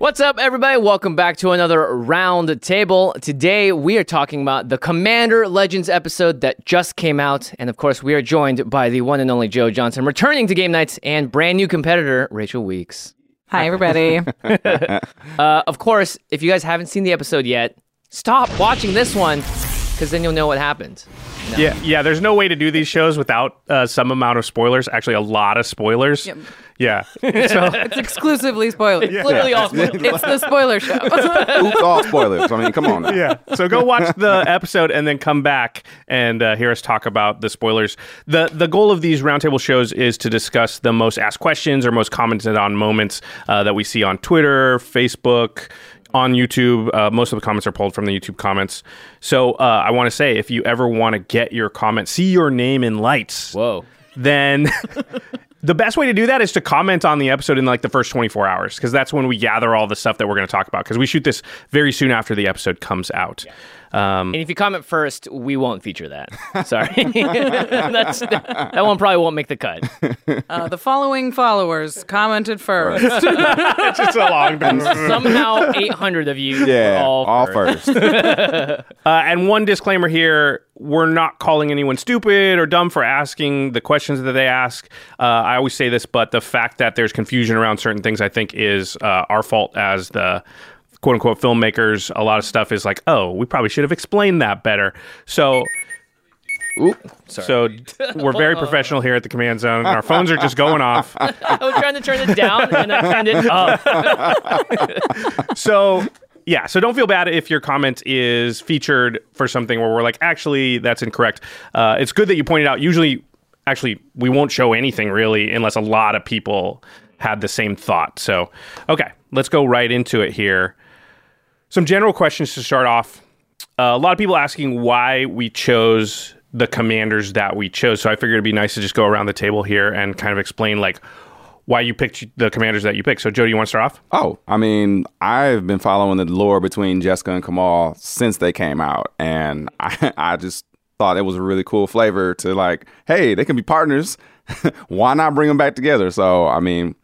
What's up, everybody? Welcome back to another round table. Today, we are talking about the Commander Legends episode that just came out. And of course, we are joined by the one and only Joe Johnson, returning to Game Knights, and brand new competitor, Rachel Weeks. Hi, everybody. Uh, of course, if you guys haven't seen the episode yet, stop watching this one because then you'll know what happened. Yeah, yeah. There's no way to do these shows without uh, some amount of spoilers. Actually, a lot of spoilers. Yep. Yeah. So it's exclusively spoilers. Literally all spoilers. It's the spoiler show. Oops, all spoilers. I mean, come on. Now. yeah. So go watch the episode and then come back and uh, hear us talk about the spoilers. the The goal of these roundtable shows is to discuss the most asked questions or most commented on moments uh, that we see on Twitter, Facebook. On YouTube, uh, most of the comments are pulled from the YouTube comments. So uh, I want to say, if you ever want to get your comment, see your name in lights. Whoa. then the best way to do that is to comment on the episode in like the first 24 hours because that's when we gather all the stuff that we're going to talk about because we shoot this very soon after the episode comes out um, And if you comment first, we won't feature that. Sorry. That's, that one probably won't make the cut. Uh, the following followers commented first. it's just a long time. Somehow, 800 of you Yeah, were all, all first. first. Uh, and one disclaimer here we're not calling anyone stupid or dumb for asking the questions that they ask. Uh, I always say this, but the fact that there's confusion around certain things, I think, is uh, our fault as the quote unquote filmmakers. A lot of stuff is like, oh, we probably should have explained that better. So. So we're very professional here at the command zone. Our phones are just going off. I was trying to turn it down and I turned it up. so yeah so don't feel bad if your comment is featured for something where we're like actually that's incorrect. Uh, it's good that you pointed out usually actually we won't show anything really unless a lot of people had the same thought. So okay let's go right into it here. Some general questions to start off. Uh, a lot of people asking why we chose the commanders that we chose. So i figured it'd be nice to just go around the table here and kind of explain like why you picked the commanders that you picked so joe do you want to start off Oh, I mean, I've been following the lore between Jessica and Kamahl since they came out, and I, I just thought it was a really cool flavor to like, hey, they can be partners. Why not bring them back together? So, I mean,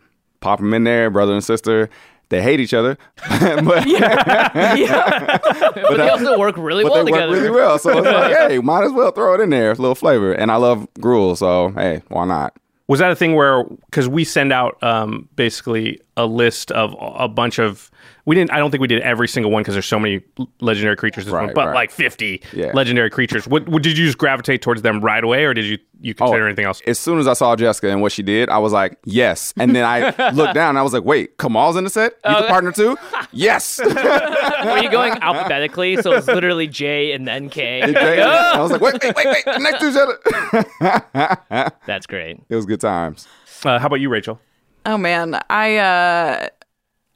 pop them in there, brother and sister. They hate each other, but, yeah. yeah. But they also work really but well they work together. really well. So it's like, hey, might as well throw it in there, a little flavor. And I love Gruul, so hey, why not? Was that a thing where because we send out um, basically a list of a bunch of we didn't I don't think we did every single one because there's so many legendary creatures this Right, one, but right. like 50 Yeah. legendary creatures. What, what did you just gravitate towards them right away, or did you you consider Oh, anything else? As soon as I saw Jessica and what she did, I was like, yes. And then I looked down and I was like, wait, Kamahl's in the set? He's the partner too? Yes. Were you going alphabetically? So it's literally J and then K. I was like, wait, wait, wait, wait, next to each other. That's great. it was good times. Uh, how about you, Rachel? oh man, I uh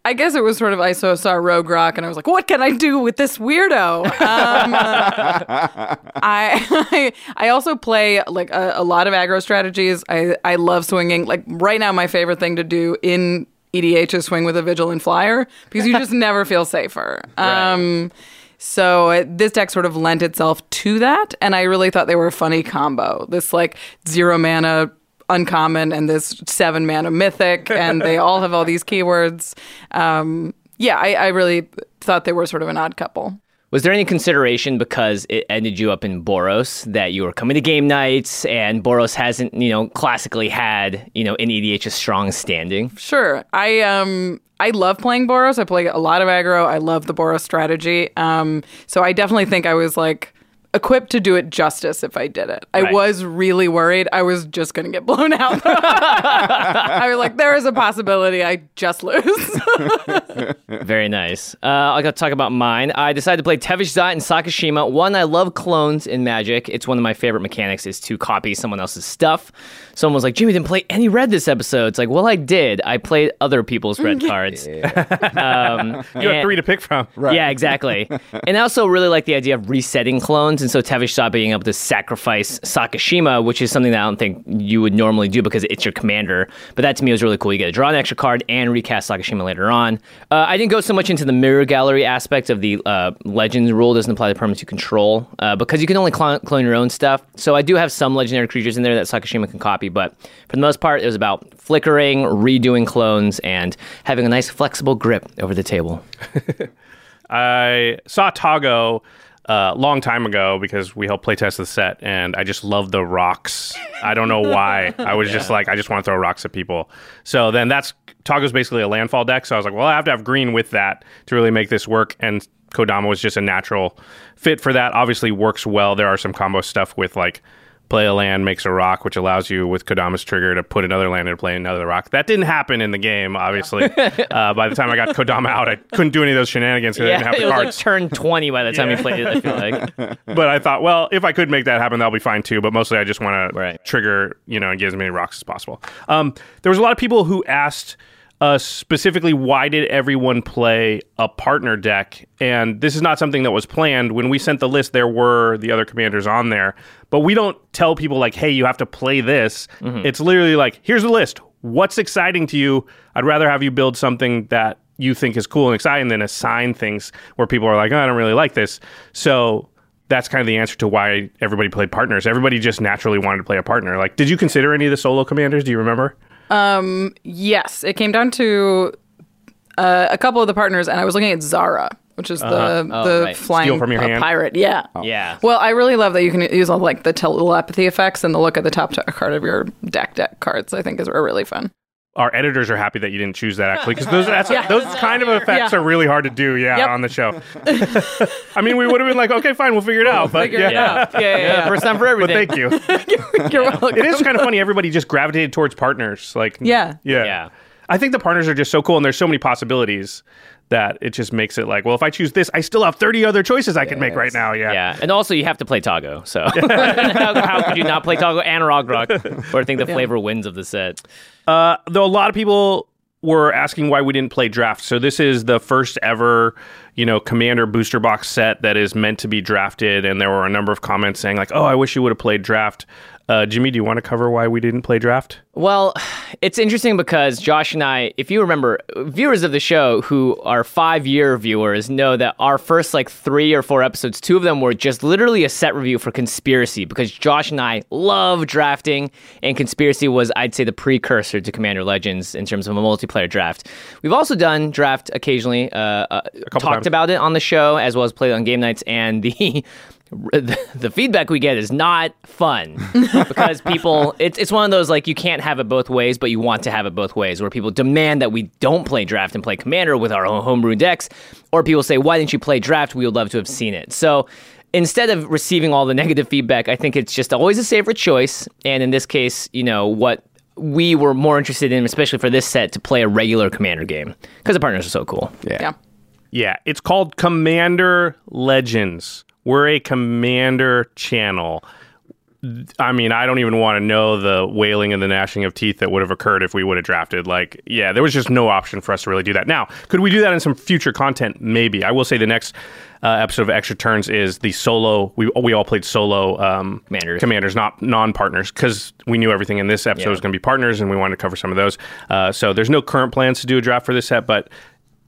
I guess it was sort of I saw, saw Rograkh and I was like, what can I do with this weirdo? Um, I, I also play like a, a lot of aggro strategies. I I love swinging. Like right now, my favorite thing to do in EDH is swing with a vigilant flyer because you just never feel safer. Um, so uh, this deck sort of lent itself to that, and I really thought they were a funny combo. This like zero mana uncommon and this seven mana mythic, and they all have all these keywords. Um, yeah, I, I really thought they were sort of an odd couple. Was there any consideration because it ended you up in Boros that you were coming to Game Knights and Boros hasn't, you know, classically had, you know, in EDH a strong standing? Sure. I um I love playing Boros. I play a lot of aggro. I love the Boros strategy. Um so I definitely think I was like equipped to do it justice if I did it. I Right. was really worried I was just going to get blown out. I was like there is a possibility I just lose. Very nice. Uh, I got to talk about mine. I decided to play Tevesh Szat and Sakashima. One, I love clones in Magic. It's one of my favorite mechanics is to copy someone else's stuff. Someone was like, Jimmy didn't play any red this episode. It's like, well, I did. I played other people's red cards. Um, You have three to pick from. Right. Yeah, exactly. and I also really like the idea of resetting clones. And so Tevesh Szat being able to sacrifice Sakashima, which is something that I don't think you would normally do because it's your commander. But that to me was really cool. You get to draw an extra card and recast Sakashima later on. Uh, I didn't go so much into the mirror gallery aspect of the uh, Legends rule. Doesn't apply to permanents you control uh, because you can only clone, clone your own stuff. So I do have some legendary creatures in there that Sakashima can copy. But for the most part, it was about flickering, redoing clones, and having a nice flexible grip over the table. I saw Tago a long time ago because we helped playtest the set, and I just love the rocks. I don't know why. I was just like, I just want to throw rocks at people. So then that's Toggo's basically a landfall deck. So I was like, well, I have to have green with that to really make this work. And Kodama was just a natural fit for that. Obviously, works well. There are some combo stuff with like play a land makes a rock, which allows you with Kodama's trigger to put another land and play and another rock. That didn't happen in the game, obviously. uh, by the time I got Kodama out, I couldn't do any of those shenanigans because I didn't have it the was like cards. turn 20 by the time you played it, I feel like. but I thought, well, if I could make that happen, that'll be fine too. But mostly, I just want Right. to trigger, you know, and get as many rocks as possible. Um, there was a lot of people who asked us specifically, why did everyone play a partner deck? And this is not something that was planned. When we sent the list, there were the other commanders on there, but we don't tell people like, hey, you have to play this. Mm-hmm. It's literally like, here's the list. What's exciting to you? I'd rather have you build something that you think is cool and exciting than assign things where people are like, oh, I don't really like this. So that's kind of the answer to why everybody played partners. Everybody just naturally wanted to play a partner. Like, did you consider any of the solo commanders? Do you remember? Yes, it came down to uh, a couple of the partners, and I was looking at Zara, which is the Oh, the right. flying Steal from your uh, hand? pirate. Yeah. Yeah. Well, I really love that you can use all like the telepathy effects and the look at the top t- card of your deck deck cards. I think is are really fun. Our editors are happy that you didn't choose that actually, because those that's, Yeah. those kind of effects Yeah. are really hard to do. Yeah, Yep. on the show. I mean, we would have been like, okay, fine, we'll figure it out. But Figure yeah, it out. Yeah, yeah, yeah. First time for but thank you. You're welcome. it is kind of funny. Everybody just gravitated towards partners. Like, Yeah. yeah, Yeah. I think the partners are just so cool, and there's so many possibilities that it just makes it like, well, if I choose this, I still have 30 other choices I can make right now. Yeah. Yeah, and also you have to play Toggo. So how, how could you not play Toggo and Rograkh? Or think the flavor wins of the set? Uh, though a lot of people were asking why we didn't play draft. So this is the first ever, you know, commander booster box set that is meant to be drafted, and there were a number of comments saying like, "Oh, I wish you would have played draft." Uh, Jimmy, do you want to cover why we didn't play draft? Well, it's interesting because Josh and I, if you remember, viewers of the show who are five year viewers know that our first like three or four episodes, two of them were just literally a set review for Conspiracy because Josh and I love drafting, and Conspiracy was, I'd say, the precursor to Commander Legends in terms of a multiplayer draft. We've also done draft occasionally, uh, uh, talked times. about it on the show as well as played on Game Knights, and the the, the feedback we get is not fun. Because people it's it's one of those like you can't have it both ways but you want to have it both ways where people demand that we don't play draft and play commander with our own homebrew decks or people say why didn't you play draft? We would love to have seen it. So instead of receiving all the negative feedback i think it's just always a safer choice and in this case you know what we were more interested in especially for this set to play a regular commander game because the partners are so cool. Yeah. Yeah, it's called Commander Legends. We're a commander channel. I mean, I don't even want to know the wailing and the gnashing of teeth that would have occurred if we would have drafted. Like, yeah, there was just no option for us to really do that. Now, could we do that in some future content? Maybe. I will say the next uh, episode of Extra Turns is the solo. We we all played solo um, Commanders. commanders, not non-partners, because we knew everything in this episode Yeah. was going to be partners, and we wanted to cover some of those. Uh, so there's no current plans to do a draft for this set, but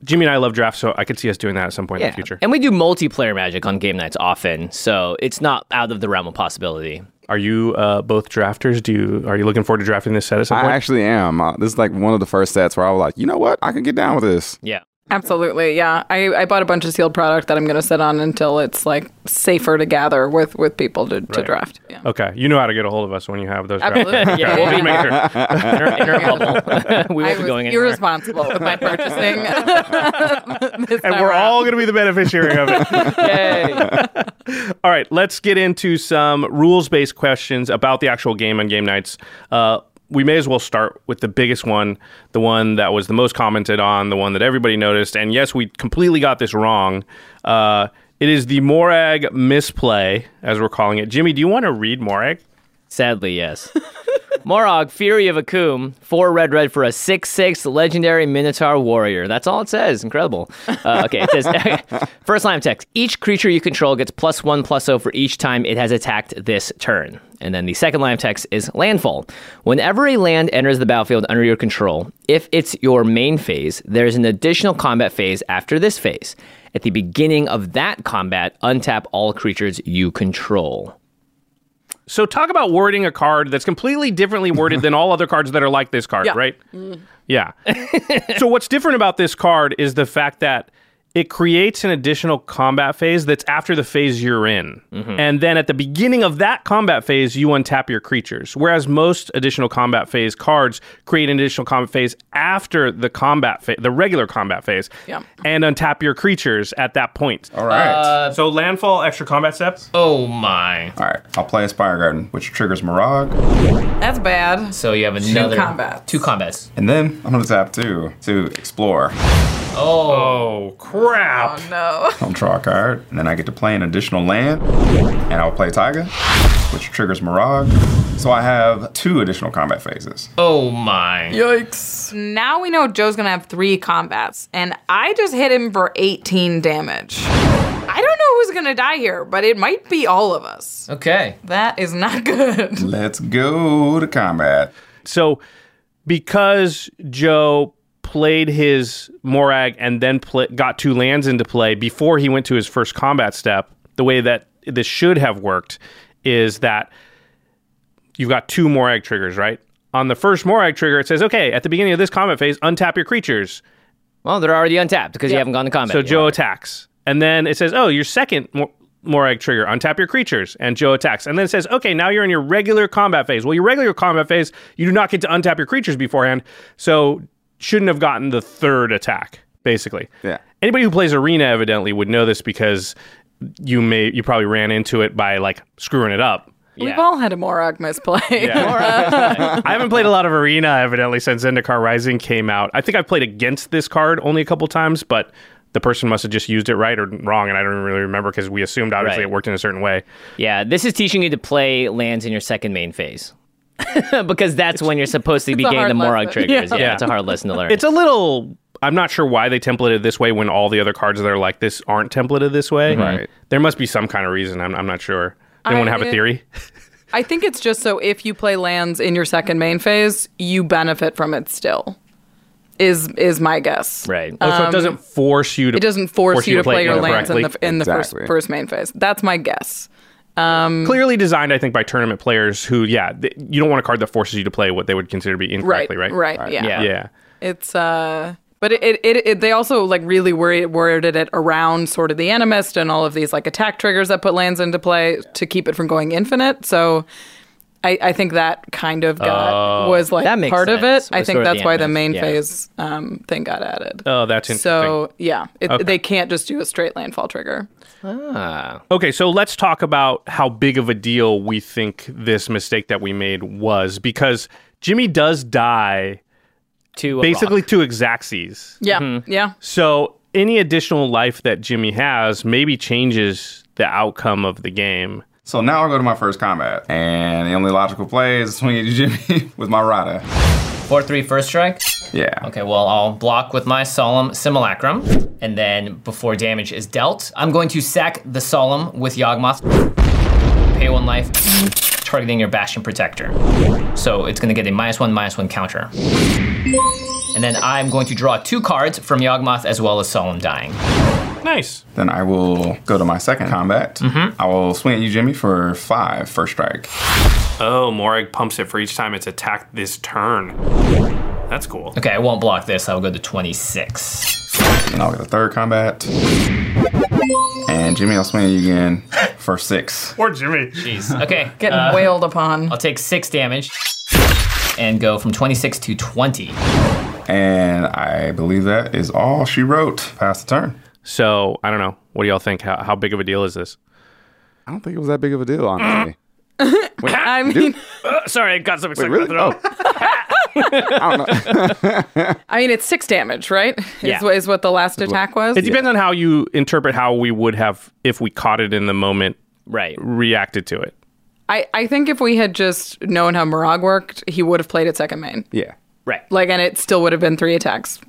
Jimmy and I love drafts, so I could see us doing that at some point in the future. And we do multiplayer magic on Game Knights often, so it's not out of the realm of possibility. Are you uh, both drafters? Do you are you looking forward to drafting this set at some I point? I actually am. Uh, this is like one of the first sets where I was like, you know what? I can get down with this. Yeah. Absolutely, yeah. I, I bought a bunch of sealed product that I'm going to sit on until it's like safer to gather with with people to, to draft. Yeah. okay, you know how to get a hold of us when you have those. drafts. Absolutely. Yeah, we'll be Just make sure. in our, in our bubble. we I won't be going anywhere. irresponsible with my purchasing. And we're all going to be the beneficiary of it. Yay. all right, let's get into some rules-based questions about the actual game on Game Knights. Uh, we may as well start with the biggest one, the one that was the most commented on, the one that everybody noticed. And yes, we completely got this wrong. Uh, it is the Moraug misplay, as we're calling it. Jimmy, do you want to read Moraug? Sadly, yes. Moraug, Fury of Akoum, four red red for a 6 6 legendary Minotaur warrior. That's all it says. Incredible. Uh, okay, it says first line of text each creature you control gets plus one plus O for each time it has attacked this turn. And then the second line of text is landfall. Whenever a land enters the battlefield under your control, if it's your main phase, there's an additional combat phase after this phase. At the beginning of that combat, untap all creatures you control. So talk about wording a card that's completely differently worded than all other cards that are like this card, Yeah. right? Mm-hmm. Yeah. so what's different about this card is the fact that it creates an additional combat phase that's after the phase you're in. Mm-hmm. And then at the beginning of that combat phase, you untap your creatures. Whereas most additional combat phase cards create an additional combat phase after the combat phase, the regular combat phase, Yeah. and untap your creatures at that point. All right. Uh, so landfall, extra combat steps. Oh my. All right. I'll play Aspire Garden, which triggers Moraug. That's bad. So you have another two combats. Two combats. And then I'm going to tap two to explore. Oh crap! Oh no. I'll draw a card. And then I get to play an additional land. And I'll play Taiga, which triggers Moraug. So I have two additional combat phases. Oh my. Yikes. Now we know Joe's gonna have three combats, and I just hit him for 18 damage. I don't know who's gonna die here, but it might be all of us. Okay. That is not good. Let's go to combat. So, because Joe played his Moraug and then got two lands into play before he went to his first combat step, the way that this should have worked is that you've got two Moraug triggers, right? On the first Moraug trigger, it says, okay, at the beginning of this combat phase, untap your creatures. Well, they're already untapped because you haven't gone to combat. So yet. Joe attacks. And then it says, oh, your second Mor- Moraug trigger, untap your creatures. And Joe attacks. And then it says, okay, now you're in your regular combat phase. Well, your regular combat phase, you do not get to untap your creatures beforehand. So shouldn't have gotten the third attack, basically. Yeah. Anybody who plays Arena evidently would know this because you may you probably ran into it by like screwing it up. We've all had a Moraug misplay. Yeah. I haven't played a lot of Arena evidently since Zendikar Rising came out. I think I've played against this card only a couple times, but the person must have just used it right or wrong, and I don't really remember because we assumed obviously Right. it worked in a certain way. Yeah, this is teaching you to play lands in your second main phase. because that's when you're supposed to be getting the hard Moraug lesson. triggers. Yeah. Yeah. it's a hard lesson to learn. It's a little. I'm not sure why they templated this way when all the other cards that are like this aren't templated this way. Right. There must be some kind of reason. I'm, I'm not sure. Anyone I- have a theory? I think it's just so if you play lands in your second main phase, you benefit from it still. Is is my guess. right. Oh, so it um, doesn't force you to. It doesn't force, you to play, your lands in the incorrectly? in the Exactly. first first main phase. That's my guess. Clearly designed, I think, by tournament players who, yeah, th- you don't want a card that forces you to play what they would consider to be incorrectly, right? Right. Yeah. Yeah. Yeah. It's uh but it, it, it, it they also like really worried worded it around sort of the animist and all of these like attack triggers that put lands into play to keep it from going infinite. So I, I think that kind of got was like That makes part of it. I think that's the why the main yeah. phase um, thing got added. Oh, that's interesting. so yeah, it, Okay. they can't just do a straight landfall trigger. Ah. Okay, so let's talk about how big of a deal we think this mistake that we made was because Jimmy does die To a basically rock. to Exaxes. Yeah, Mm-hmm. yeah. So any additional life that Jimmy has maybe changes the outcome of the game. So now I'll go to my first combat. And the only logical play is swing at you, Jimmy, with my Radha. 4 3 first strike. Yeah. Okay, well, I'll block with my Solemn Simulacrum. And then before damage is dealt, I'm going to sack the Solemn with Yawgmoth. Pay one life, targeting your Bastion Protector. So it's going to get a minus one, minus one counter. And then I'm going to draw two cards from Yawgmoth as well as Solemn Dying. Nice. Then I will go to my second combat. I will swing at you, Jimmy, for five first strike. Oh, Moraug pumps it for each time it's attacked this turn. That's cool. Okay, I won't block this. I'll go to 26. And I'll get a third combat. And Jimmy, I'll swing at you again for six. Poor Jimmy. Jeez. Okay. Getting uh, wailed upon. I'll take six damage and go from 26 to 20. And I believe that is all she wrote past the turn. So I don't know. What do y'all think? How, how big of a deal is this? I don't think it was that big of a deal, honestly. I mean, Uh, sorry, I got so excited. really? Oh. I don't know. I mean, it's six damage, right? Is, Yeah. is what the last attack was. It depends on how you interpret how we would have if we caught it in the moment, Right. reacted to it. I, I think if we had just known how Moraug worked, he would have played at second main. yeah. Right. Like, and it still would have been three attacks,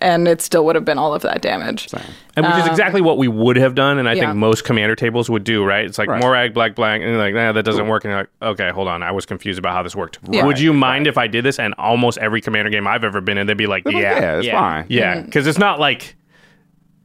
and it still would have been all of that damage. And which is um, exactly what we would have done, and I yeah. think most commander tables would do, right? It's like Right. Moraug, black, black, and you're like, nah, that doesn't work. And you're like, okay, hold on, I was confused about how this worked. Yeah. Would you mind if I did this? And almost every commander game I've ever been in, they'd be like, Yeah, yeah, it's Yeah. fine. yeah, mm-hmm. because it's not like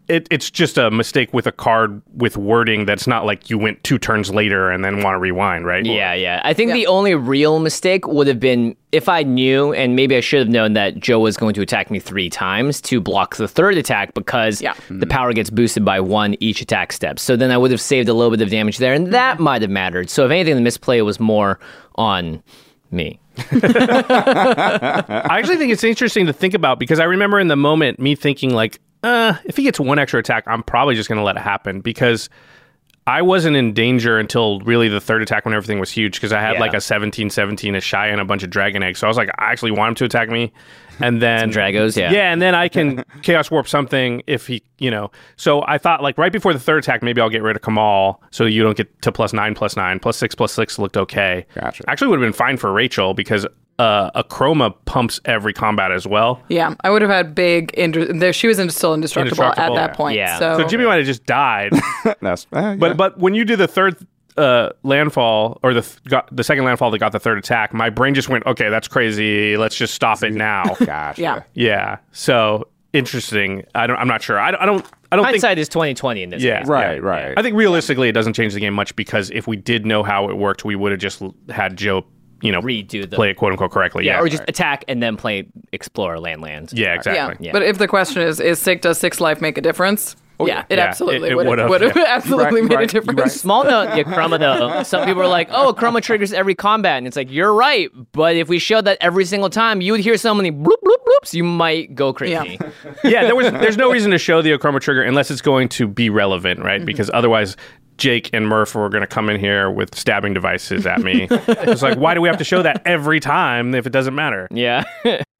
it, it's just a mistake with a card with wording that's not like you went two turns later and then want to rewind, right? Yeah, yeah. I think Yeah. the only real mistake would have been if I knew, and maybe I should have known that Joe was going to attack me three times to block the third attack because Yeah. the hmm. power gets boosted by one each attack step. So then I would have saved a little bit of damage there, and that hmm. might have mattered. So if anything, the misplay was more on me. I actually think it's interesting to think about because I remember in the moment me thinking like, uh, if he gets one extra attack, I'm probably just going to let it happen because I wasn't in danger until really the third attack when everything was huge because I had Yeah. like a 17 17, Ishai, and a bunch of dragon eggs. So I was like, I actually want him to attack me. And then Dragos, yeah. Yeah, and then I can chaos warp something if he, you know. So I thought like right before the third attack, maybe I'll get rid of Kamahl so you don't get to plus nine, plus nine, plus six, plus six looked okay. Gotcha. Actually, would have been fine for Rachel because uh, Akroma pumps every combat as well. Yeah, I would have had big. Indr- there, she was in- still indestructible, Indestructible. at that point. Yeah. So, So Jimmy might have just died. That's, uh, yeah. But but when you do the third uh, landfall or the th- got the second landfall that got the third attack, my brain just went, okay, that's crazy. Let's just stop it now. Gotcha. Yeah. yeah. So interesting. I don't. I'm not sure. I don't. I don't. I don't think. Hindsight is 2020 in this Yeah. case. Right, Yeah. right. I think realistically, it doesn't change the game much because if we did know how it worked, we would have just had Joe, you know, Redo the play it quote unquote correctly. Yeah, Yeah. or just attack and then play explore land lands. yeah. yeah. Exactly. But if the question is, is six does six life make a difference? Yeah, it Yeah, absolutely it- it would would've, have would have yeah. absolutely Right, made a difference. right. Small note, yeah, Akroma though. Some people are like, "Oh, Akroma triggers every combat," and it's like you're right. But if we showed that every single time, you would hear so many bloop bloop bloops, you might go crazy. yeah, there was there's no reason to show the Akroma trigger unless it's going to be relevant, right? Mm-hmm. Because otherwise Jake and Murph were going to come in here with stabbing devices at me. it's like, why do we have to show that every time if it doesn't matter? Yeah.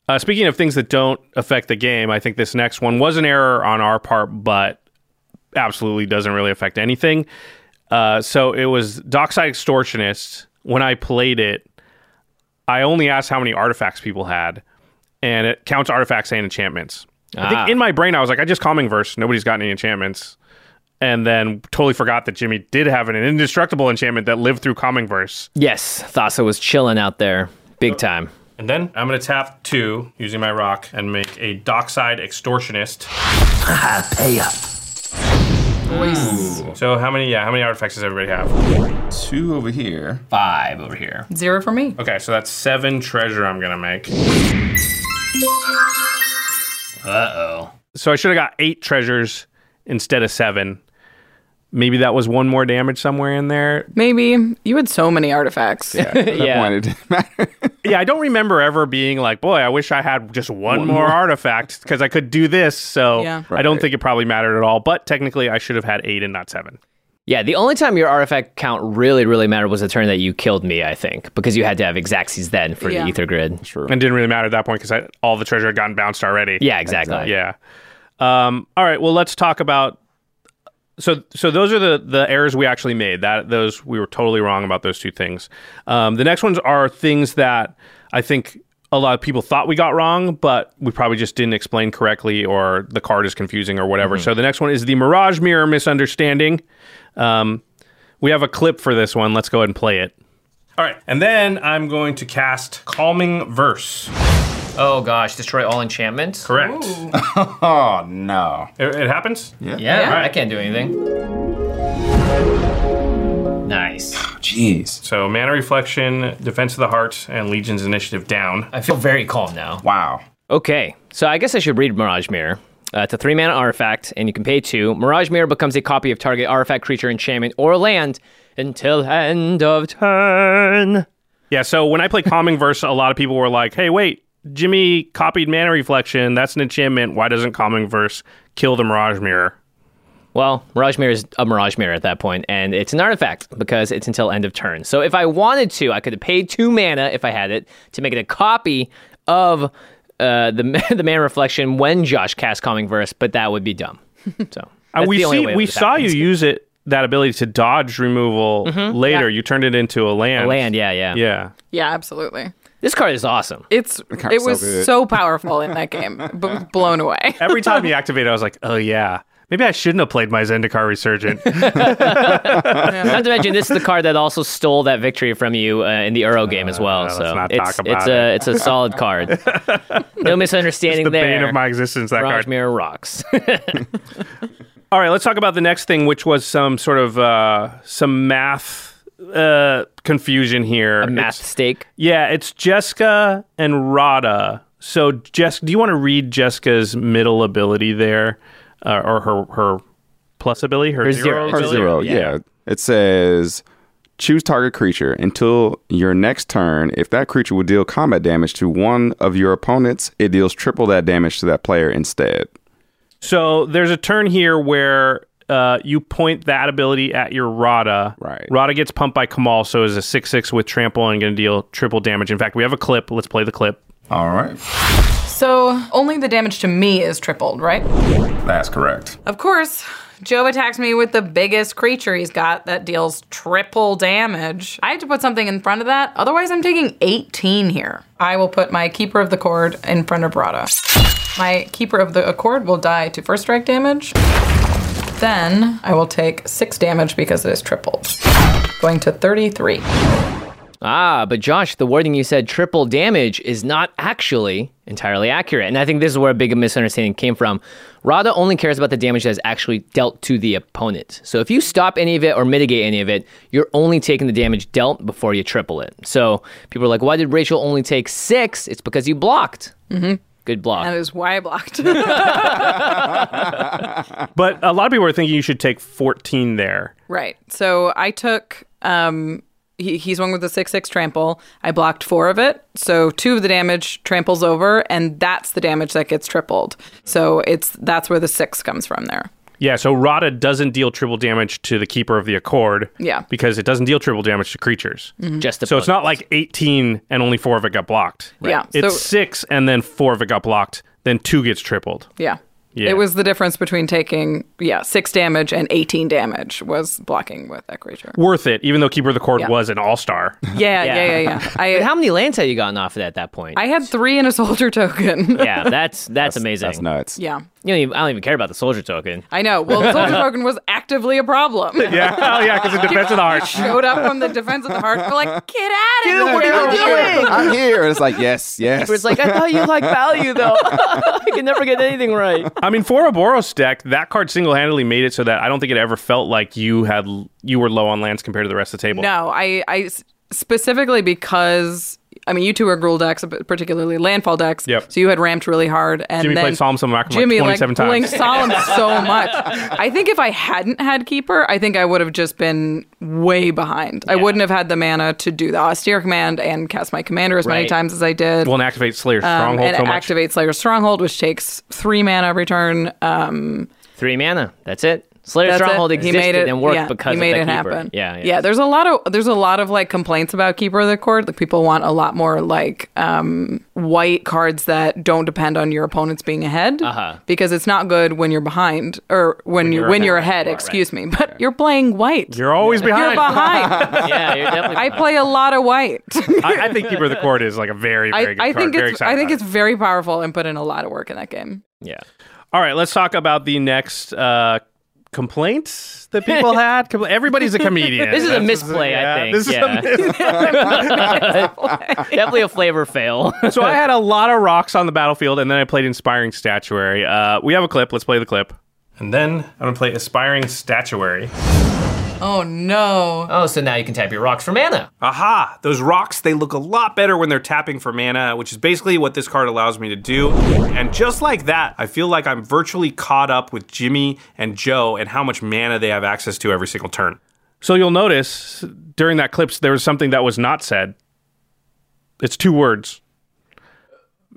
Uh, speaking of things that don't affect the game, I think this next one was an error on our part, but absolutely doesn't really affect anything. Uh, so it was Dockside Extortionist. When I played it, I only asked how many artifacts people had, and it counts artifacts and enchantments. I Ah. think in my brain I was like, I just calming verse. Nobody's got any enchantments, and then totally forgot that Jimmy did have an indestructible enchantment that lived through calming verse. yes, Thassa was chilling out there, big time. And then I'm going to tap two using my rock and make a Dockside Extortionist. Pay up. So how many? Yeah, how many artifacts does everybody have? Two over here. Five over here. Zero for me. Okay, so that's seven treasure. I'm gonna make. Uh oh. So I should have got eight treasures instead of seven. Maybe that was one more damage somewhere in there. Maybe you had so many artifacts. At that Yeah. point, it didn't matter. Yeah, I don't remember ever being like, "Boy, I wish I had just one, more, artifact because I could do this." So Yeah. I don't think it probably mattered at all. But technically, I should have had eight and not seven. Yeah, the only time your artifact count really, really mattered was the turn that you killed me, I think, because you had to have Exaxes then for Yeah. the Ether Grid. True. And didn't really matter at that point because all the treasure had gotten bounced already. Yeah, exactly. Yeah. Um, all right. Well, let's talk about. So, so those are the the errors we actually made. That those we were totally wrong about those two things. Um, the next ones are things that I think a lot of people thought we got wrong, but we probably just didn't explain correctly, or the card is confusing, or whatever. So the next one is the Mirage Mirror misunderstanding. Um, we have a clip for this one. Let's go ahead and play it. All right, and then I'm going to cast Calming Verse. Oh gosh, destroy all enchantments. Correct. Oh no. It, it happens. Yeah, Yeah. I can't do anything. Nice. Jeez. So mana reflection, defense of the heart, and legion's initiative down. I feel very calm now. Wow. Okay, so I guess I should read Mirage Mirror. Uh, it's a three mana artifact, and you can pay two. Mirage Mirror becomes a copy of target artifact, creature, enchantment, or land until end of turn. Yeah. So when I play Calming Verse, a lot of people were like, "Hey, wait, Jimmy copied mana reflection. That's an enchantment. Why doesn't Calming Verse kill the Mirage Mirror?" Well, Mirage Mirror is a Mirage Mirror at that point, and it's an artifact because it's until end of turn. So if I wanted to, I could have paid two mana if I had it to make it a copy of uh, the the mana reflection when Josh cast Calming Verse, but that would be dumb. So Uh, we the only see way we saw happens. you use it that ability to dodge removal later. You turned it into a land. land. Yeah, yeah, Yeah. Yeah, absolutely. This card is awesome. It's it was good. so powerful in that game. B- blown away. Every time you activate, it, I was like, "Oh yeah, maybe I shouldn't have played my Zendikar Resurgent." Not to mention, this is the card that also stole that victory from you uh, in the Euro game as well. let's so not it's about it's a it. it's a solid card. No misunderstanding the there. bane of my existence. That Mirage card. Mirror rocks. All right, let's talk about the next thing, which was some sort of uh, some math uh, confusion here. a math It's- stake. yeah, it's Jessica and Radha. So, Jess, do you want to read Jessica's middle ability there, uh, or her her plus ability, her, Her zero. Her zero, Yeah. yeah. It says choose target creature until your next turn. If that creature would deal combat damage to one of your opponents, it deals triple that damage to that player instead. So there's a turn here where uh, you point that ability at your Radha. Right. Radha gets pumped by Kamahl, so is a six six with trample and going to deal triple damage. In fact, we have a clip. Let's play the clip. All right. So only the damage to me is tripled, right? That's correct. Of course. Joe attacks me with the biggest creature he's got that deals triple damage. I have to put something in front of that, otherwise, I'm taking 18 here. I will put my Keeper of the Accord in front of Radha. My Keeper of the Accord will die to first strike damage. Then I will take 6 damage because it is tripled. Going to 33. Ah, but Josh, the wording you said triple damage is not actually entirely accurate. And I think this is where a big misunderstanding came from. Radha only cares about the damage that is actually dealt to the opponent. So if you stop any of it or mitigate any of it, you're only taking the damage dealt before you triple it. So people are like, why did Rachel only take six? It's because you blocked. Mm-hmm. Good block. That is why I blocked. But a lot of people are thinking you should take 14 there. Right. So I took um he, he's one with the 6-6 trample. I blocked 4 of it. So 2 of the damage tramples over and that's the damage that gets tripled. So it's that's where the 6 comes from there. Yeah, so Radha doesn't deal triple damage to the Keeper of the Accord. Yeah. Because it doesn't deal triple damage to creatures. Mm-hmm. Just the So it's not like 18 and only four of it got blocked. Yeah, It's so- six and then four of it got blocked, then two gets tripled. Yeah. Yeah. It was the difference between taking yeah, 6 damage and 18 damage was blocking with that creature. Worth it, even though Keeper of the Accord Yeah. was an all star. Yeah, yeah, yeah, yeah. But I how many lands had you gotten off of that at that point? I had 3 in a soldier token. yeah, that's that's, amazing. That's nuts. yeah. You don't even, I don't even care about the soldier token. I know. Well, the soldier token was actively a problem. yeah, oh yeah, because in defense of the heart. Showed up from the defense of the heart. We're like, get out of here. what are you doing? I'm here. And it's like, yes, yes. It's like I thought you liked value though. I can never get anything right. I mean, for a Boros deck, that card single-handedly made it so that I don't think it ever felt like you had you were low on lands compared to the rest of the table. No, I specifically because I mean, you two are Gruul decks, particularly landfall decks. Yep. So you had ramped really hard, and Jimmy then played Solemn Simulacrum like Jimmy 27 times. Solemn so much. I think if I hadn't had Keeper, I think I would have just been way behind. I wouldn't have had the mana to do the austere command and cast my commander as many times as I did. Well, and activate Slayer's Um, Stronghold and so much. activate Slayer's Stronghold, which takes three mana every turn. Um, Three mana. That's it. Slayer That's Stronghold it. existed he made it, and worked yeah, because he made of it Keeper. happen. Yeah, yeah. yeah. There's a lot of there's a lot of like complaints about Keeper of the Accord. Like people want a lot more like um, white cards that don't depend on your opponents being ahead, Uh-huh. because it's not good when you're behind or when, you're you're when you're ahead. ahead. excuse me, but you're playing white. You're always behind. You're behind. behind. yeah, you're definitely. I play a lot of white. I, I think Keeper of the Accord is like a very, very good I card. think very it's I think it's very powerful and put in a lot of work in that game. yeah. All right, let's talk about the next uh, complaints that people had. Compl- Everybody's a comedian. This is a misplay, I yeah, think. This is a mis- Definitely a flavor fail. so I had a lot of rocks on the battlefield, and then I played inspiring statuary. Uh, we have a clip. Let's play the clip. And then I'm gonna play inspiring statuary. Oh no. oh, so now you can tap your rocks for mana. Aha! Those rocks, they look a lot better when they're tapping for mana, which is basically what this card allows me to do. And just like that, I feel like I'm virtually caught up with Jimmy and Joe and how much mana they have access to every single turn. So you'll notice during that clip, there was something that was not said. It's two words.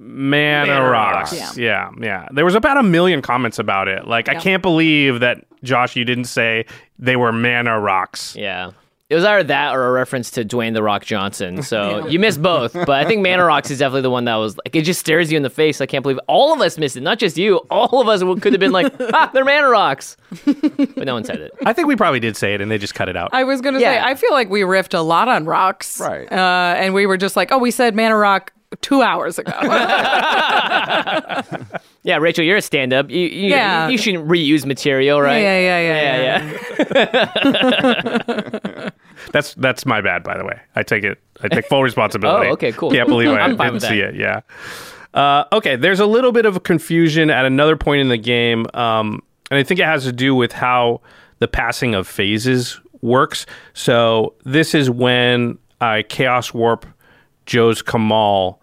Mana, Mana rocks. rocks. Yeah. yeah, There was about a million comments about it. Like, I can't believe that, Josh, you didn't say they were mana rocks. Yeah. It was either that or a reference to Dwayne the Rock Johnson. So you missed both. But I think Mana Rocks is definitely the one that was like, it just stares you in the face. I can't believe all of us missed it. Not just you. All of us could have been like, ah, they're Mana Rocks. But no one said it. I think we probably did say it and they just cut it out. I was gonna Yeah. say I feel like we riffed a lot on rocks, Right. Uh, and we were just like, oh, we said mana rock two hours ago. Yeah, Rachel, you're a stand up. You, you, Yeah. you shouldn't reuse material, right? yeah, yeah, yeah, yeah, yeah. That's that's my bad, by the way. I take it. I take full responsibility. Oh, okay, cool. Can't believe I I'm didn't see it. Yeah. Uh, okay. There's a little bit of confusion at another point in the game, um, and I think it has to do with how the passing of phases works. So this is when I chaos warp Joe's Kamahl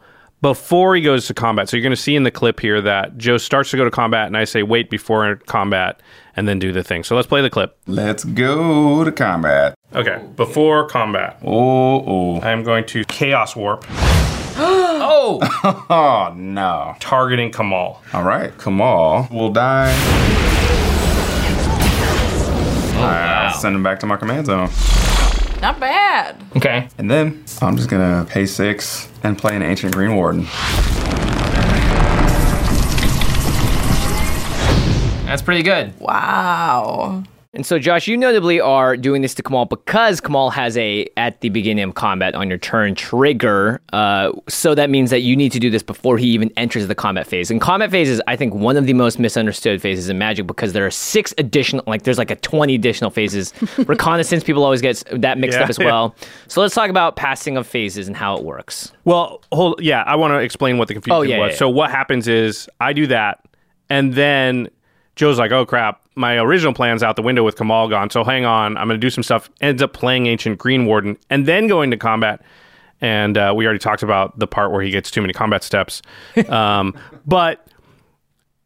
before he goes to combat. So you're going to see in the clip here that Joe starts to go to combat, and I say wait before combat, and then do the thing. So let's play the clip. Let's go to combat. Okay, before combat. Oh, oh. I'm going to Chaos Warp, Oh, Oh, no. targeting Kamahl. All right. Kamahl will die. All right, I'll send him back to my command zone. Not bad. okay. And then I'm just going to pay six and play an Ancient Green Warden. That's pretty good. Wow. And so, Josh, you notably are doing this to Kamahl because Kamahl has a at the beginning of combat on your turn trigger. Uh, so that means that you need to do this before he even enters the combat phase. And combat phase is, I think, one of the most misunderstood phases in Magic because there are six additional, like there's like a twenty additional phases. Reconnaissance, people always get that mixed Yeah, up as yeah. well. So let's talk about passing of phases and how it works. Well, hold yeah, I want to explain what the confusion Oh, yeah, was. yeah, yeah. So what happens is I do that, and then Joe's like, "Oh crap, my original plan's out the window with Kamahl gone. So hang on, I'm going to do some stuff." Ends up playing Ancient Green Warden, and then going to combat. And uh, we already talked about the part where he gets too many combat steps. Um, but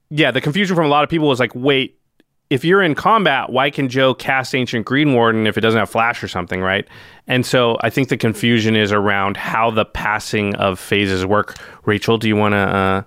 yeah, the confusion from a lot of people was like, "Wait." If you're in combat, why can Joe cast Ancient Green Warden if it doesn't have flash or something, right? And so I think the confusion is around how the passing of phases work. Rachel, do you want to uh,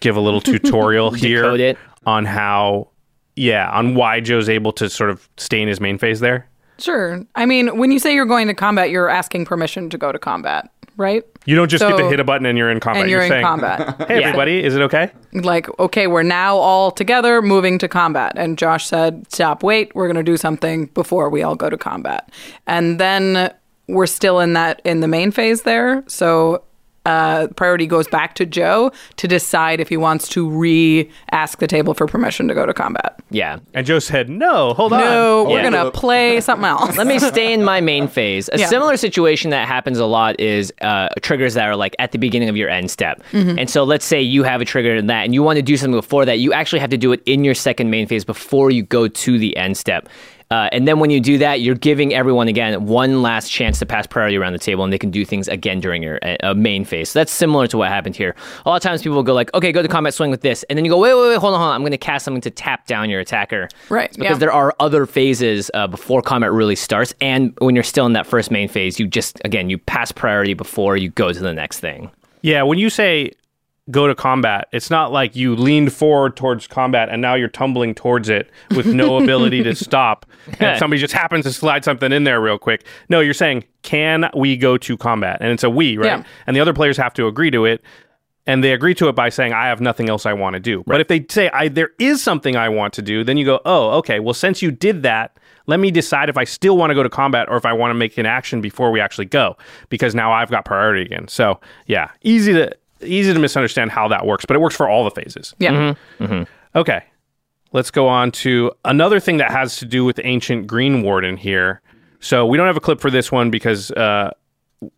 give a little tutorial here it. on how, yeah, on why Joe's able to sort of stay in his main phase there? Sure. I mean, when you say you're going to combat, you're asking permission to go to combat, right? You don't just get to hit a button and you're in combat. And you're, in saying, combat. Hey, Yeah. everybody, is it okay? like, okay, we're now all together moving to combat. And Josh said, stop, wait, we're going to do something before we all go to combat. And then we're still in that, in the main phase there. So uh, priority goes back to Joe to decide if he wants to re ask the table for permission to go to combat. Yeah. And Joe said, no, hold on. No, we're Yeah. going to play something else. Let me stay in my main phase. A Yeah. similar situation that happens a lot is uh, triggers that are like at the beginning of your end step. Mm-hmm. And so let's say you have a trigger in that and you want to do something before that, you actually have to do it in your second main phase before you go to the end step. Uh, and then when you do that, you're giving everyone again one last chance to pass priority around the table, and they can do things again during your uh, uh, main phase. So that's similar to what happened here. A lot of times people will go like, "Okay, go to combat swing with this," and then you go, "Wait, wait, wait, hold on, hold on. I'm going to cast something to tap down your attacker." Right, It's because yeah. there are other phases uh, before combat really starts, and when you're still in that first main phase, you just again you pass priority before you go to the next thing. Yeah, when you say go to combat, it's not like you leaned forward towards combat and now you're tumbling towards it with no ability to stop. And somebody just happens to slide something in there real quick. No, you're saying, can we go to combat? And it's a we, right? Yeah. And the other players have to agree to it. And they agree to it by saying, I have nothing else I want to do. But if they say, I, there is something I want to do, then you go, oh, okay, well, since you did that, let me decide if I still want to go to combat or if I want to make an action before we actually go, because now I've got priority again. So, yeah, easy to easy to misunderstand how that works, but it works for all the phases. yeah. Mm-hmm. Okay. let's go on to another thing that has to do with ancient Green Warden here. So we don't have a clip for this one because, uh,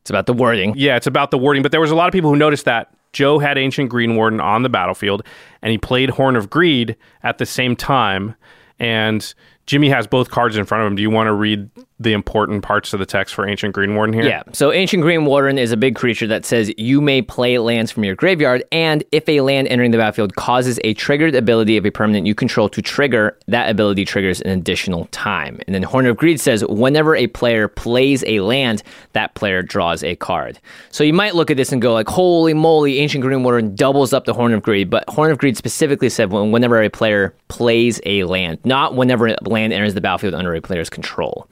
It's about the wording. yeah, it's about the wording. But there was a lot of people who noticed that Joe had ancient Green Warden on the battlefield, and he played Horn of Greed at the same time. And Jimmy has both cards in front of him. Do you want to read the important parts of the text for ancient Green Warden here? Yeah. So Ancient Green Warden is a big creature that says you may play lands from your graveyard, and if a land entering the battlefield causes a triggered ability of a permanent you control to trigger, that ability triggers an additional time. And then Horn of Greed says whenever a player plays a land, that player draws a card. So you might look at this and go like, holy moly, Ancient Green Warden doubles up the Horn of Greed, but Horn of Greed specifically said when, whenever a player plays a land, not whenever a land enters the battlefield under a player's control.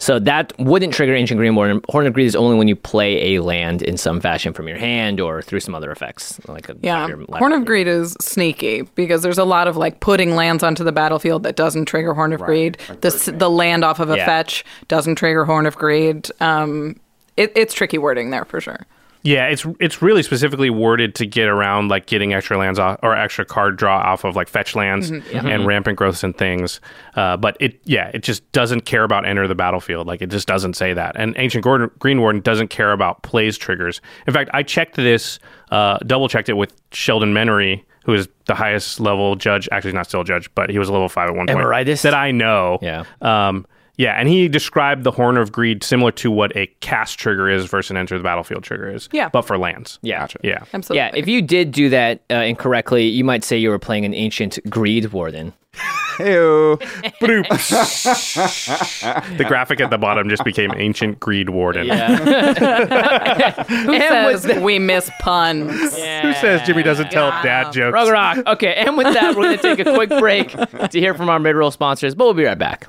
So that wouldn't trigger Ancient Green Warden. Horn of Greed is only when you play a land in some fashion from your hand or through some other effects. Like a, Yeah, your. Horn of Greed is sneaky because there's a lot of like putting lands onto the battlefield that doesn't trigger Horn of Greed. The the land off of a Yeah. fetch doesn't trigger Horn of Greed. Um, it, it's tricky wording there for sure. Yeah, it's it's really specifically worded to get around like getting extra lands off or extra card draw off of like fetch lands and rampant growths and things. Uh, but it yeah, it just doesn't care about enter the battlefield. Like it just doesn't say that. And Ancient Gordon, Green Warden doesn't care about plays triggers. In fact, I checked this, uh, double checked it with Sheldon Menery, who is the highest level judge. Actually, not still a judge, but he was a level five at one point. Emeritus? That I know. Yeah. Um, yeah, and he described the Horn of Greed similar to what a cast trigger is versus an enter the battlefield trigger is. Yeah. But for lands. Yeah. Yeah. Absolutely. Yeah, if you did do that uh, incorrectly, you might say you were playing an ancient greed warden. Ew. The graphic at the bottom just became Ancient Greed Warden. Who And says we miss puns? Who says Jimmy doesn't tell dad jokes? Rograkh. Okay, and with that, we're going to take a quick break to hear from our mid-roll sponsors, but we'll be right back.